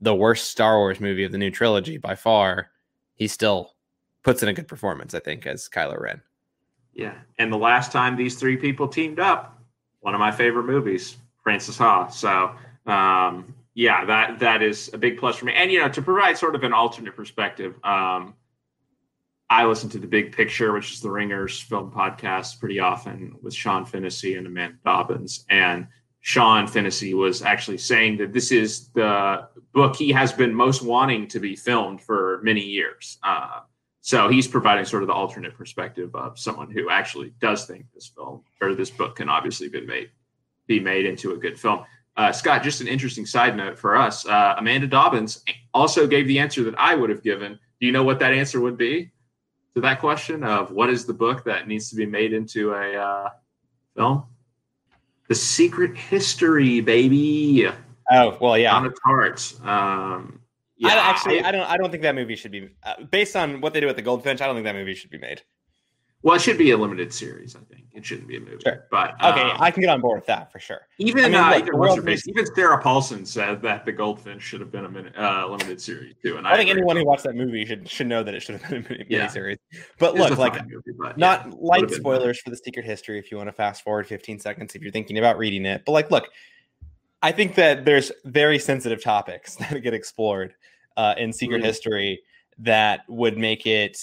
the worst Star Wars movie of the new trilogy by far, he still puts in a good performance. I think as Kylo Ren. Yeah. And the last time these three people teamed up, one of my favorite movies, Frances Ha. So, um, yeah, that that is a big plus for me. And you know, to provide sort of an alternate perspective, um, I listen to the Big Picture, which is the Ringer's film podcast, pretty often with Sean Fennessy and Amanda Dobbins. And Sean Fennessy was actually saying that this is the book he has been most wanting to be filmed for many years. Uh, so he's providing sort of the alternate perspective of someone who actually does think this film or this book can obviously be made be made into a good film. Uh, Scott, just an interesting side note for us. Uh, Amanda Dobbins also gave the answer that I would have given. Do you know what that answer would be to that question of what is the book that needs to be made into a uh, film? The Secret History, baby. Oh well, yeah. On its heart. Um, yeah, I, actually, I, I, don't. I don't think that movie should be uh, based on what they do with the Goldfinch. I don't think that movie should be made. Well, it should be a limited series. I think it shouldn't be a movie. Sure. But okay, um, I can get on board with that for sure. Even I mean, uh, look, even, even Sarah Paulson said that the Goldfinch should have been a minute, uh, limited series too. And I, I think anyone who watched that movie should should know that it should have been a mini yeah. series. But look, like movie, but, not yeah, light spoilers for the Secret History. If you want to fast forward 15 seconds, if you're thinking about reading it, but like, look, I think that there's very sensitive topics that get explored uh, in Secret mm-hmm. History that would make it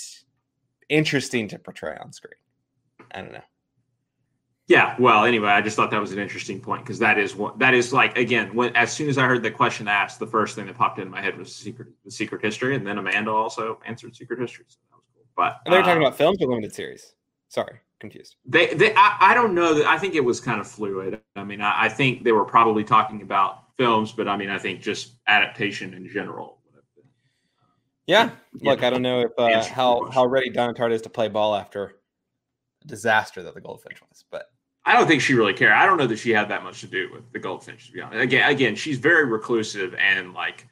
interesting to portray on screen. I don't know. Yeah, well, anyway, I just thought that was an interesting point because that is what that is like. Again, when as soon as I heard the question asked, the first thing that popped in my head was secret, the secret history, and then Amanda also answered secret history. So that was cool. But and they were talking uh, about films or limited series. Sorry, confused. They, they, I, I don't know. I think it was kind of fluid. I mean, I, I think they were probably talking about films, but I mean, I think just adaptation in general yeah. Look, I don't know if uh, how how ready Donna Tartt is to play ball after a disaster that the Goldfinch was, but I don't think she really cared. I don't know that she had that much to do with the Goldfinch. To be honest, again, again, she's very reclusive and like.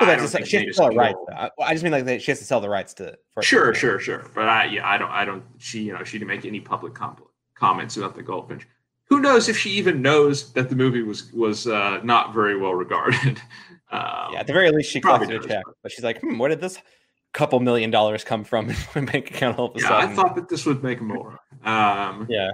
Well, just, she has to sell rights. I just mean like she has to sell the rights to. For Sure, sure, sure. But I, yeah, I don't, I don't. She, you know, she didn't make any public com- comments about the Goldfinch. Who knows if she even knows that the movie was was uh, not very well regarded. Um, yeah, at the very least, she collected a check, but she's like, hmm, where did this couple million dollars come from in my bank account all of a yeah, sudden? I thought that this would make more. Um, yeah.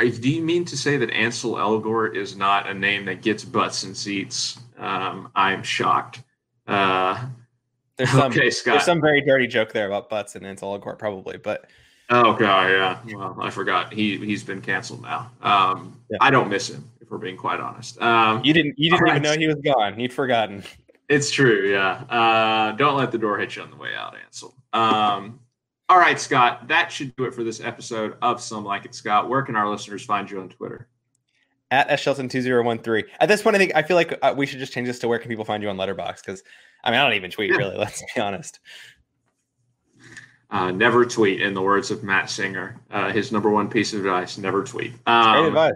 Do you mean to say that Ansel Elgort is not a name that gets butts and seats? Um, I'm shocked. Uh, there's some, okay, Scott. There's some very dirty joke there about butts and Ansel Elgort, probably, but. Oh god, yeah. Well, I forgot. He he's been canceled now. Um, yeah. I don't miss him if we're being quite honest. Um, you didn't you didn't even know he was gone. You'd forgotten. It's true, yeah. Uh, don't let the door hit you on the way out, Ansel. Um, all right, Scott. That should do it for this episode of Some Like It, Scott. Where can our listeners find you on Twitter? At shelton2013. At this point, I think I feel like uh, we should just change this to where can people find you on Letterboxd? Because I mean, I don't even tweet really. Let's be honest. Uh, never tweet, in the words of Matt Singer. Uh, his number one piece of advice: never tweet. Um, Great advice.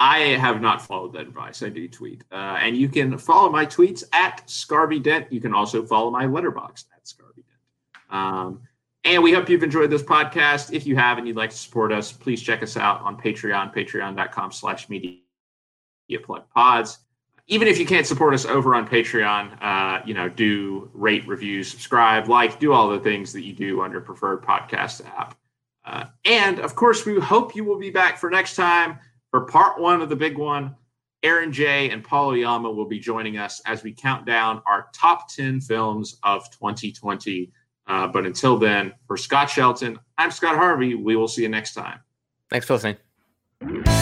I have not followed that advice. I do tweet. Uh, and you can follow my tweets at Scarby Dent. You can also follow my Letterboxd at Scarby Dent. Um, And we hope you've enjoyed this podcast. If you have and you'd like to support us, please check us out on Patreon, patreon.com slash media plug pods. Even if you can't support us over on Patreon, uh, you know, do rate, review, subscribe, like, do all the things that you do on your preferred podcast app. Uh, and of course, we hope you will be back for next time for part one of the big one. Aaron Jay and Paul Oyama will be joining us as we count down our top 10 films of 2020. Uh, but until then, for Scott Shelton, I'm Scott Harvey. We will see you next time. Thanks for listening.